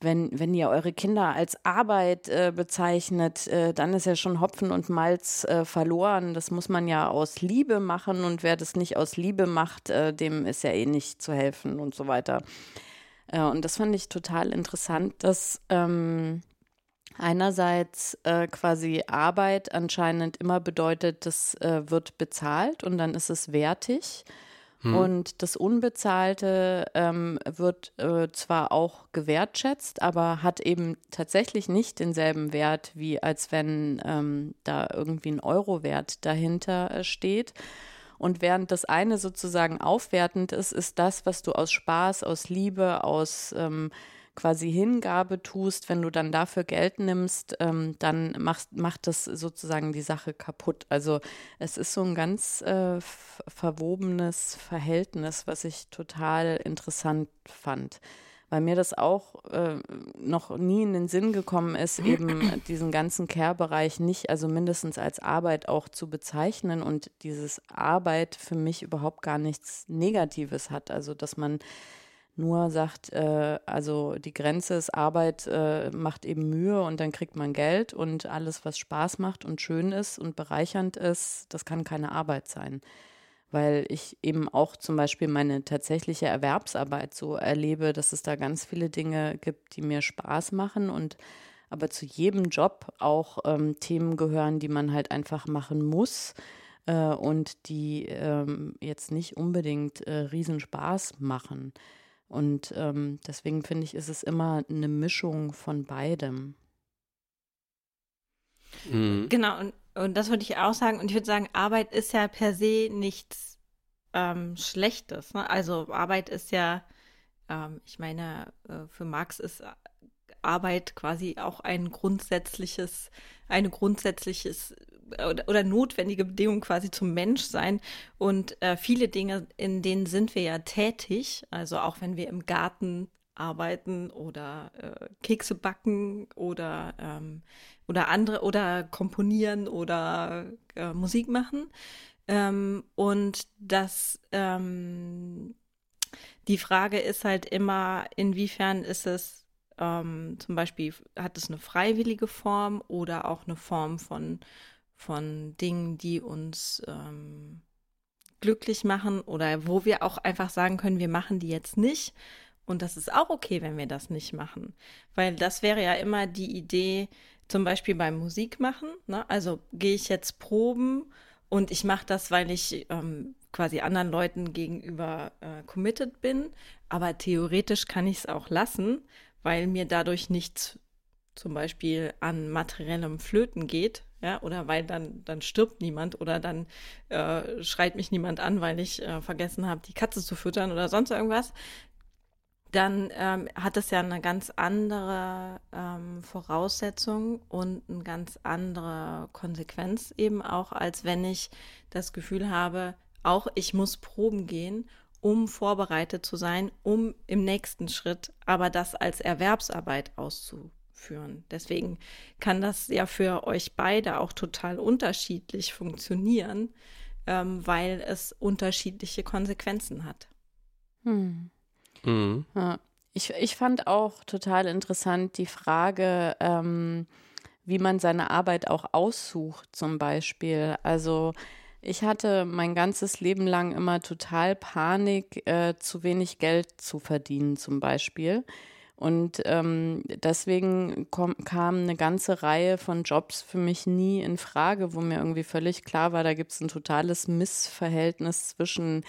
wenn, wenn ihr eure Kinder als Arbeit äh, bezeichnet, äh, dann ist ja schon Hopfen und Malz äh, verloren. Das muss man ja aus Liebe machen und wer das nicht aus Liebe macht, äh, dem ist ja eh nicht zu helfen und so weiter. Äh, und das fand ich total interessant, dass ähm, einerseits äh, quasi Arbeit anscheinend immer bedeutet, das wird bezahlt und dann ist es wertig. Hm. Und das Unbezahlte ähm, wird äh, zwar auch gewertschätzt, aber hat eben tatsächlich nicht denselben Wert, wie als wenn ähm, da irgendwie ein Eurowert dahinter äh, steht. Und während das eine sozusagen aufwertend ist, ist das, was du aus Spaß, aus Liebe, aus ähm, quasi Hingabe tust, wenn du dann dafür Geld nimmst, ähm, dann macht, macht das sozusagen die Sache kaputt. Also es ist so ein ganz äh, verwobenes Verhältnis, was ich total interessant fand weil mir das auch äh, noch nie in den Sinn gekommen ist, eben diesen ganzen Care-Bereich nicht, also mindestens als Arbeit auch zu bezeichnen und dieses Arbeit für mich überhaupt gar nichts Negatives hat. Also dass man nur sagt, äh, also die Grenze ist Arbeit äh, macht eben Mühe und dann kriegt man Geld und alles, was Spaß macht und schön ist und bereichernd ist, das kann keine Arbeit sein. Weil ich eben auch zum Beispiel meine tatsächliche Erwerbsarbeit so erlebe, dass es da ganz viele Dinge gibt, die mir Spaß machen und aber zu jedem Job auch ähm, Themen gehören, die man halt einfach machen muss äh, und die ähm, jetzt nicht unbedingt äh, Riesenspaß machen. Und ähm, deswegen finde ich, ist es immer eine Mischung von beidem. Mhm. Genau, und, und das würde ich auch sagen. Und ich würde sagen, Arbeit ist ja per se nichts ähm, Schlechtes. Ne? Also Arbeit ist ja, ähm, ich meine, äh, für Marx ist Arbeit quasi auch ein grundsätzliches, eine grundsätzliches oder, oder notwendige Bedingung quasi zum Menschsein. Und äh, viele Dinge, in denen sind wir ja tätig, also auch wenn wir im Garten arbeiten oder äh, Kekse backen oder, ähm, oder andere oder komponieren oder äh, Musik machen. Ähm, und das ähm, die Frage ist halt immer, inwiefern ist es ähm, zum Beispiel, hat es eine freiwillige Form oder auch eine Form von von Dingen, die uns ähm, glücklich machen oder wo wir auch einfach sagen können, wir machen die jetzt nicht. Und das ist auch okay, wenn wir das nicht machen. Weil das wäre ja immer die Idee, zum Beispiel beim Musik machen. Ne? Also gehe ich jetzt proben und ich mache das, weil ich ähm, quasi anderen Leuten gegenüber äh, committed bin. Aber theoretisch kann ich es auch lassen, weil mir dadurch nichts zum Beispiel an materiellem Flöten geht, ja, oder weil dann, dann stirbt niemand oder dann äh, schreit mich niemand an, weil ich äh, vergessen habe, die Katze zu füttern oder sonst irgendwas, dann ähm, hat es ja eine ganz andere ähm, Voraussetzung und eine ganz andere Konsequenz eben auch, als wenn ich das Gefühl habe, auch ich muss proben gehen, um vorbereitet zu sein, um im nächsten Schritt aber das als Erwerbsarbeit auszuführen. Deswegen kann das ja für euch beide auch total unterschiedlich funktionieren, ähm, weil es unterschiedliche Konsequenzen hat. Hm. Mhm. Ja. Ich, ich fand auch total interessant die Frage, ähm, wie man seine Arbeit auch aussucht, zum Beispiel. Also ich hatte mein ganzes Leben lang immer total Panik, äh, zu wenig Geld zu verdienen, zum Beispiel. Und ähm, deswegen kom kam eine ganze Reihe von Jobs für mich nie in Frage, wo mir irgendwie völlig klar war, da gibt es ein totales Missverhältnis zwischen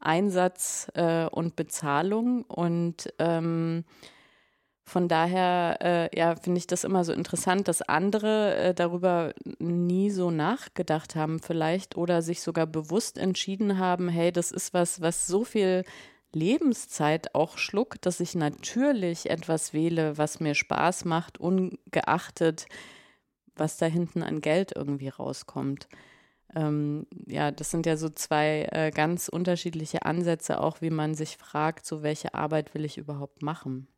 Einsatz äh, und Bezahlung. Und ähm, von daher, äh, ja, finde ich das immer so interessant, dass andere äh, darüber nie so nachgedacht haben vielleicht oder sich sogar bewusst entschieden haben, hey, das ist was, was so viel Lebenszeit auch schluckt, dass ich natürlich etwas wähle, was mir Spaß macht, ungeachtet, was da hinten an Geld irgendwie rauskommt. Ähm, ja, das sind ja so zwei äh, ganz unterschiedliche Ansätze, auch wie man sich fragt, so welche Arbeit will ich überhaupt machen.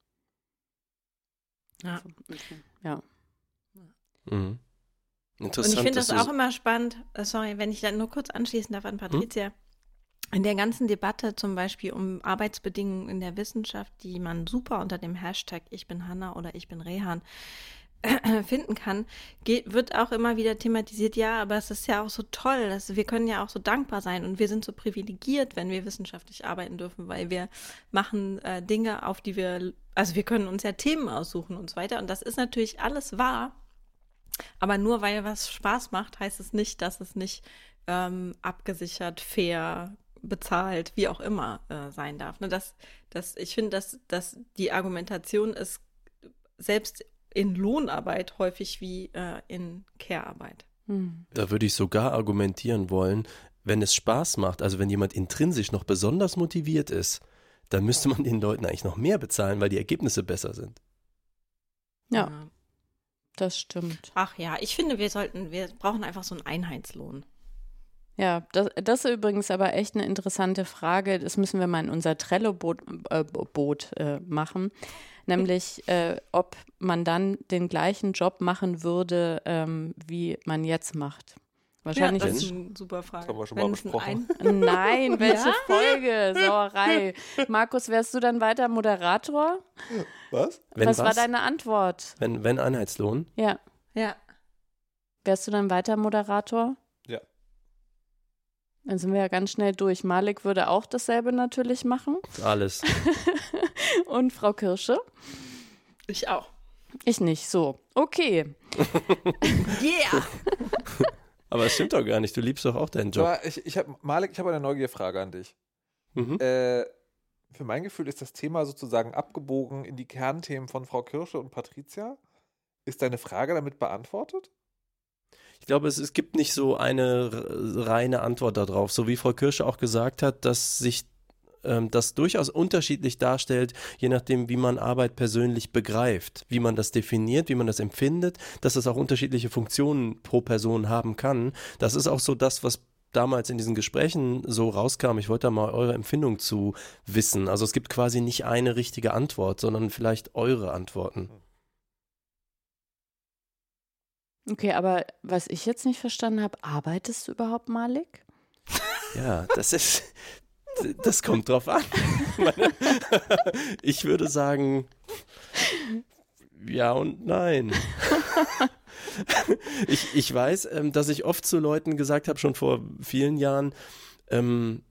Ja. Ja. Mhm. Interessant. Und ich finde das auch immer spannend, äh, sorry, wenn ich da nur kurz anschließen darf an hm? Patricia. Hm? In der ganzen Debatte zum Beispiel um Arbeitsbedingungen in der Wissenschaft, die man super unter dem Hashtag Ich bin Hanna oder Ich bin Rehan finden kann, geht, wird auch immer wieder thematisiert, ja, aber es ist ja auch so toll, dass wir können ja auch so dankbar sein und wir sind so privilegiert, wenn wir wissenschaftlich arbeiten dürfen, weil wir machen äh, Dinge, auf die wir, also wir können uns ja Themen aussuchen und so weiter und das ist natürlich alles wahr, aber nur weil was Spaß macht, heißt es nicht, dass es nicht ähm, abgesichert, fair, bezahlt, wie auch immer äh, sein darf. Ne, das, das, ich finde, dass, dass die Argumentation ist selbst in Lohnarbeit häufig wie äh, in Care-Arbeit. Hm. Da würde ich sogar argumentieren wollen, wenn es Spaß macht, also wenn jemand intrinsisch noch besonders motiviert ist, dann müsste man den Leuten eigentlich noch mehr bezahlen, weil die Ergebnisse besser sind. Ja, das stimmt. Ach ja, ich finde, wir sollten, wir brauchen einfach so einen Einheitslohn. Ja, das, das, ist übrigens aber echt eine interessante Frage. Das müssen wir mal in unser Trello-Boot äh, Boot, äh, machen nämlich äh, ob man dann den gleichen Job machen würde, ähm, wie man jetzt macht. Wahrscheinlich. Ja, das ist eine super Frage. Das haben wir schon mal besprochen. Ein... Nein, welche ja? Folge? Sauerei. Markus, wärst du dann weiter Moderator? Was? Wenn was, was war deine Antwort? Wenn, wenn Einheitslohn? Ja. Ja. Wärst du dann weiter Moderator? Dann sind wir ja ganz schnell durch. Malik würde auch dasselbe natürlich machen. Alles. Und Frau Kirsche? Ich auch. Ich nicht. So, okay. yeah! Aber es stimmt doch gar nicht. Du liebst doch auch deinen Job. Aber ich, ich habe Malik, ich habe eine Neugierfrage an dich. Mhm. Äh, für mein Gefühl ist das Thema sozusagen abgebogen in die Kernthemen von Frau Kirsche und Patricia. Ist deine Frage damit beantwortet? Ich glaube, es, es gibt nicht so eine reine Antwort darauf. So wie Frau Kirsche auch gesagt hat, dass sich ähm, das durchaus unterschiedlich darstellt, je nachdem, wie man Arbeit persönlich begreift, wie man das definiert, wie man das empfindet, dass es auch unterschiedliche Funktionen pro Person haben kann. Das ist auch so das, was damals in diesen Gesprächen so rauskam. Ich wollte da mal eure Empfindung zu wissen. Also es gibt quasi nicht eine richtige Antwort, sondern vielleicht eure Antworten. Okay, aber was ich jetzt nicht verstanden habe, arbeitest du überhaupt, Malik? Ja, das ist, das kommt drauf an. ich würde sagen, ja und nein. ich, ich weiß, ähm, dass ich oft zu Leuten gesagt habe, schon vor vielen Jahren, ähm,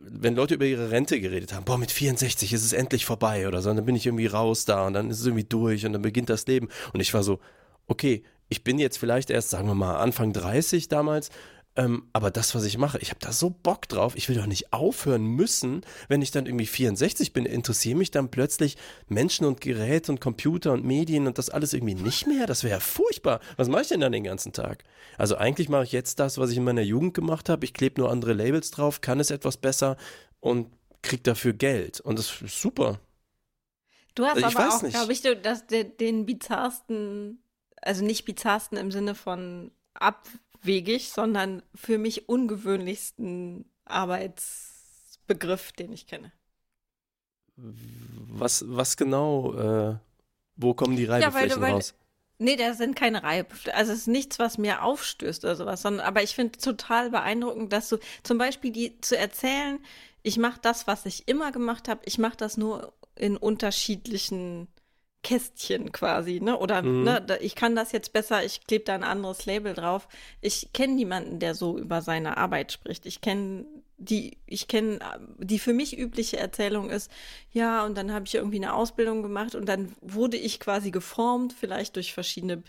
wenn Leute über ihre Rente geredet haben, boah, mit 64 ist es endlich vorbei oder so, und dann bin ich irgendwie raus da und dann ist es irgendwie durch und dann beginnt das Leben. Und ich war so, okay, ich bin jetzt vielleicht erst, sagen wir mal, Anfang 30 damals ähm, aber das, was ich mache, ich habe da so Bock drauf. Ich will doch nicht aufhören müssen, wenn ich dann irgendwie 64 bin. Interessieren mich dann plötzlich Menschen und Geräte und Computer und Medien und das alles irgendwie nicht mehr? Das wäre ja furchtbar. Was mache ich denn dann den ganzen Tag? Also eigentlich mache ich jetzt das, was ich in meiner Jugend gemacht habe. Ich klebe nur andere Labels drauf, kann es etwas besser und kriege dafür Geld. Und das ist super. Du hast Ich aber auch, glaube ich, das, den, den bizarrsten, also nicht bizarrsten im Sinne von abwegig, sondern für mich ungewöhnlichsten Arbeitsbegriff, den ich kenne. Was, was genau, äh, wo kommen die weil du- Reibeflächen weil- raus? Nee, da sind keine Reihe. Also es ist nichts, was mir aufstößt oder sowas, sondern aber ich finde total beeindruckend, dass du zum Beispiel die zu erzählen, ich mache das, was ich immer gemacht habe, ich mache das nur in unterschiedlichen Kästchen quasi, ne? Oder Mhm. ne, ich kann das jetzt besser, ich klebe da ein anderes Label drauf. Ich kenne niemanden, der so über seine Arbeit spricht. Ich kenne die, ich kenne die für mich übliche Erzählung ist, ja, und dann habe ich irgendwie eine Ausbildung gemacht und dann wurde ich quasi geformt, vielleicht durch verschiedene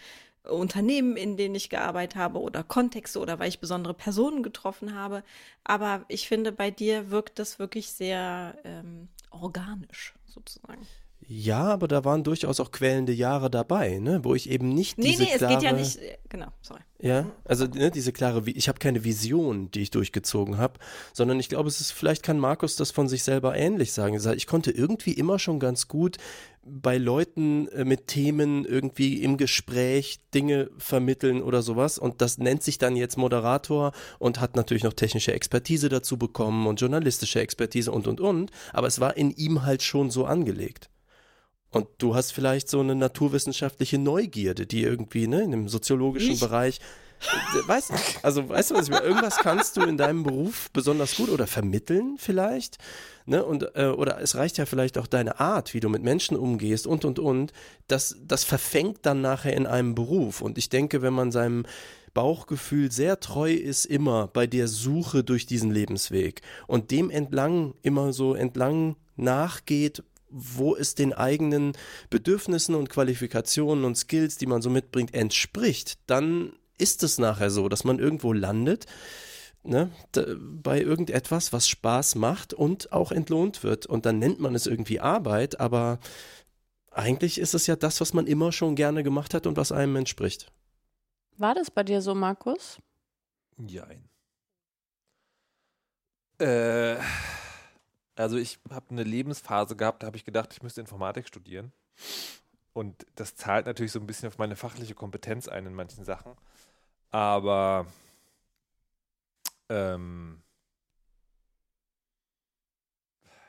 Unternehmen, in denen ich gearbeitet habe oder Kontexte oder weil ich besondere Personen getroffen habe. Aber ich finde, bei dir wirkt das wirklich sehr ähm, organisch sozusagen. Ja, aber da waren durchaus auch quälende Jahre dabei, ne? wo ich eben nicht Nee, diese nee, es klare, geht ja nicht, äh, genau, sorry. Ja, also ne, diese klare, ich habe keine Vision, die ich durchgezogen habe, sondern ich glaube, es ist, vielleicht kann Markus das von sich selber ähnlich sagen. Ich konnte irgendwie immer schon ganz gut bei Leuten äh, mit Themen irgendwie im Gespräch Dinge vermitteln oder sowas und das nennt sich dann jetzt Moderator und hat natürlich noch technische Expertise dazu bekommen und journalistische Expertise und und und, aber es war in ihm halt schon so angelegt. Und du hast vielleicht so eine naturwissenschaftliche Neugierde, die irgendwie, ne, in dem soziologischen Ich? Bereich. Äh, Weißt, also, weißt du, was ich meine? Irgendwas kannst du in deinem Beruf besonders gut oder vermitteln vielleicht. Ne? Und, äh, oder es reicht ja vielleicht auch deine Art, wie du mit Menschen umgehst und und und. Das, das verfängt dann nachher in einem Beruf. Und ich denke, wenn man seinem Bauchgefühl sehr treu ist, immer bei der Suche durch diesen Lebensweg und dem entlang, immer so entlang nachgeht, wo es den eigenen Bedürfnissen und Qualifikationen und Skills, die man so mitbringt, entspricht, dann ist es nachher so, dass man irgendwo landet, ne, bei irgendetwas, was Spaß macht und auch entlohnt wird. Und dann nennt man es irgendwie Arbeit, aber eigentlich ist es ja das, was man immer schon gerne gemacht hat und was einem entspricht. War das bei dir so, Markus? Jein. Äh, also ich habe eine Lebensphase gehabt, da habe ich gedacht, ich müsste Informatik studieren. Und das zahlt natürlich so ein bisschen auf meine fachliche Kompetenz ein in manchen Sachen. Aber ähm,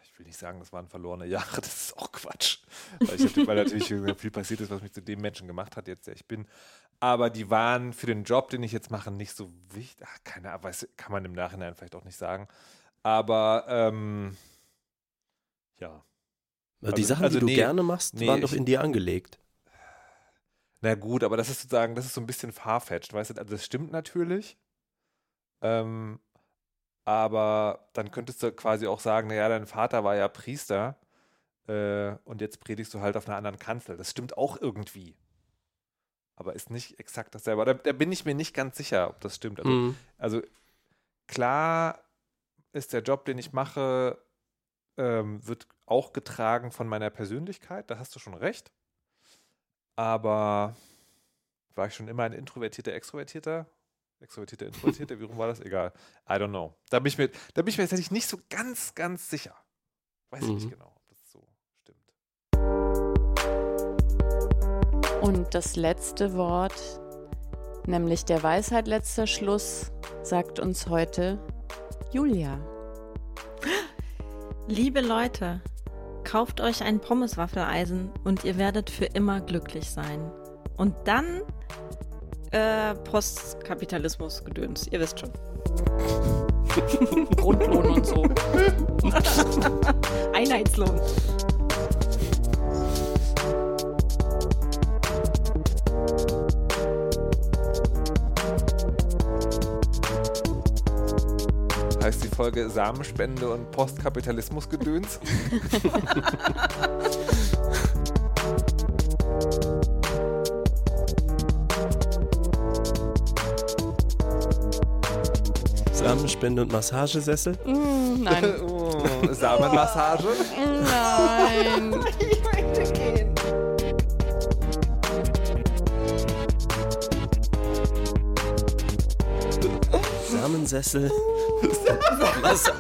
ich will nicht sagen, das waren verlorene Jahre, das ist auch Quatsch. Weil, ich, weil natürlich viel passiert ist, was mich zu dem Menschen gemacht hat, jetzt der ich bin. Aber die waren für den Job, den ich jetzt mache, nicht so wichtig. Ach, keine Ahnung, kann man im Nachhinein vielleicht auch nicht sagen. Aber ähm, ja. die Also- Sachen, also die du nee, gerne machst, nee, waren doch in dir angelegt. Na gut, aber das ist sozusagen, das ist so ein bisschen farfetched, weißt du? Also das stimmt natürlich. Ähm, aber dann könntest du quasi auch sagen, naja, dein Vater war ja Priester äh, und jetzt predigst du halt auf einer anderen Kanzel. Das stimmt auch irgendwie. Aber ist nicht exakt dasselbe. Da, da bin ich mir nicht ganz sicher, ob das stimmt. Also, Mhm. also klar ist der Job, den ich mache, ähm, wird auch getragen von meiner Persönlichkeit. Da hast du schon recht. Aber war ich schon immer ein introvertierter, extrovertierter? Extrovertierter, introvertierter? Wie rum war das? Egal. I don't know. Da bin ich mir, da bin ich mir tatsächlich nicht so ganz, ganz sicher. Weiß ich Mhm. nicht genau, ob das so stimmt. Und das letzte Wort, nämlich der Weisheit letzter Schluss, sagt uns heute Julia. Liebe Leute, kauft euch ein Pommeswaffeleisen und ihr werdet für immer glücklich sein. Und dann äh, Postkapitalismus-Gedöns, ihr wisst schon. Grundlohn und so. Einheitslohn. Heißt die Folge Samenspende und Postkapitalismusgedöns? Samenspende und Massagesessel. Mm, nein. oh, Samenmassage? Nein. Ich möchte gehen. Samensessel. Was?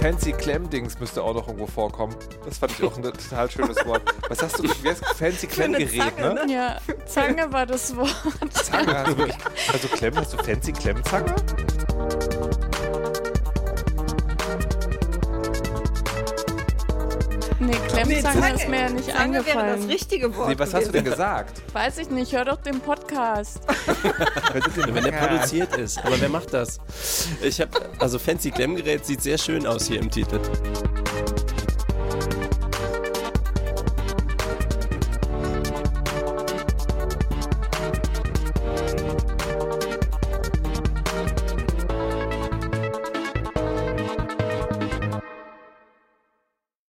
Fancy Clam-Dings müsste auch noch irgendwo vorkommen. Das fand ich auch ein total schönes Wort. Was hast du? Wie heißt Fancy Clam-Gerät, ne? ne? Ja, Zange war das Wort. Zange, also wirklich also Klemm, hast du Fancy Klemmzange? Nee, Klemmzange Zange- ist mir ja nicht Zange wäre das richtige Wort. Nee, was hast du denn gesagt? Weiß ich nicht, hör doch den Podcast. Wenn der produziert ist. Aber wer macht das? Ich habe, also Fancy Klemmgerät sieht sehr schön aus hier im Titel.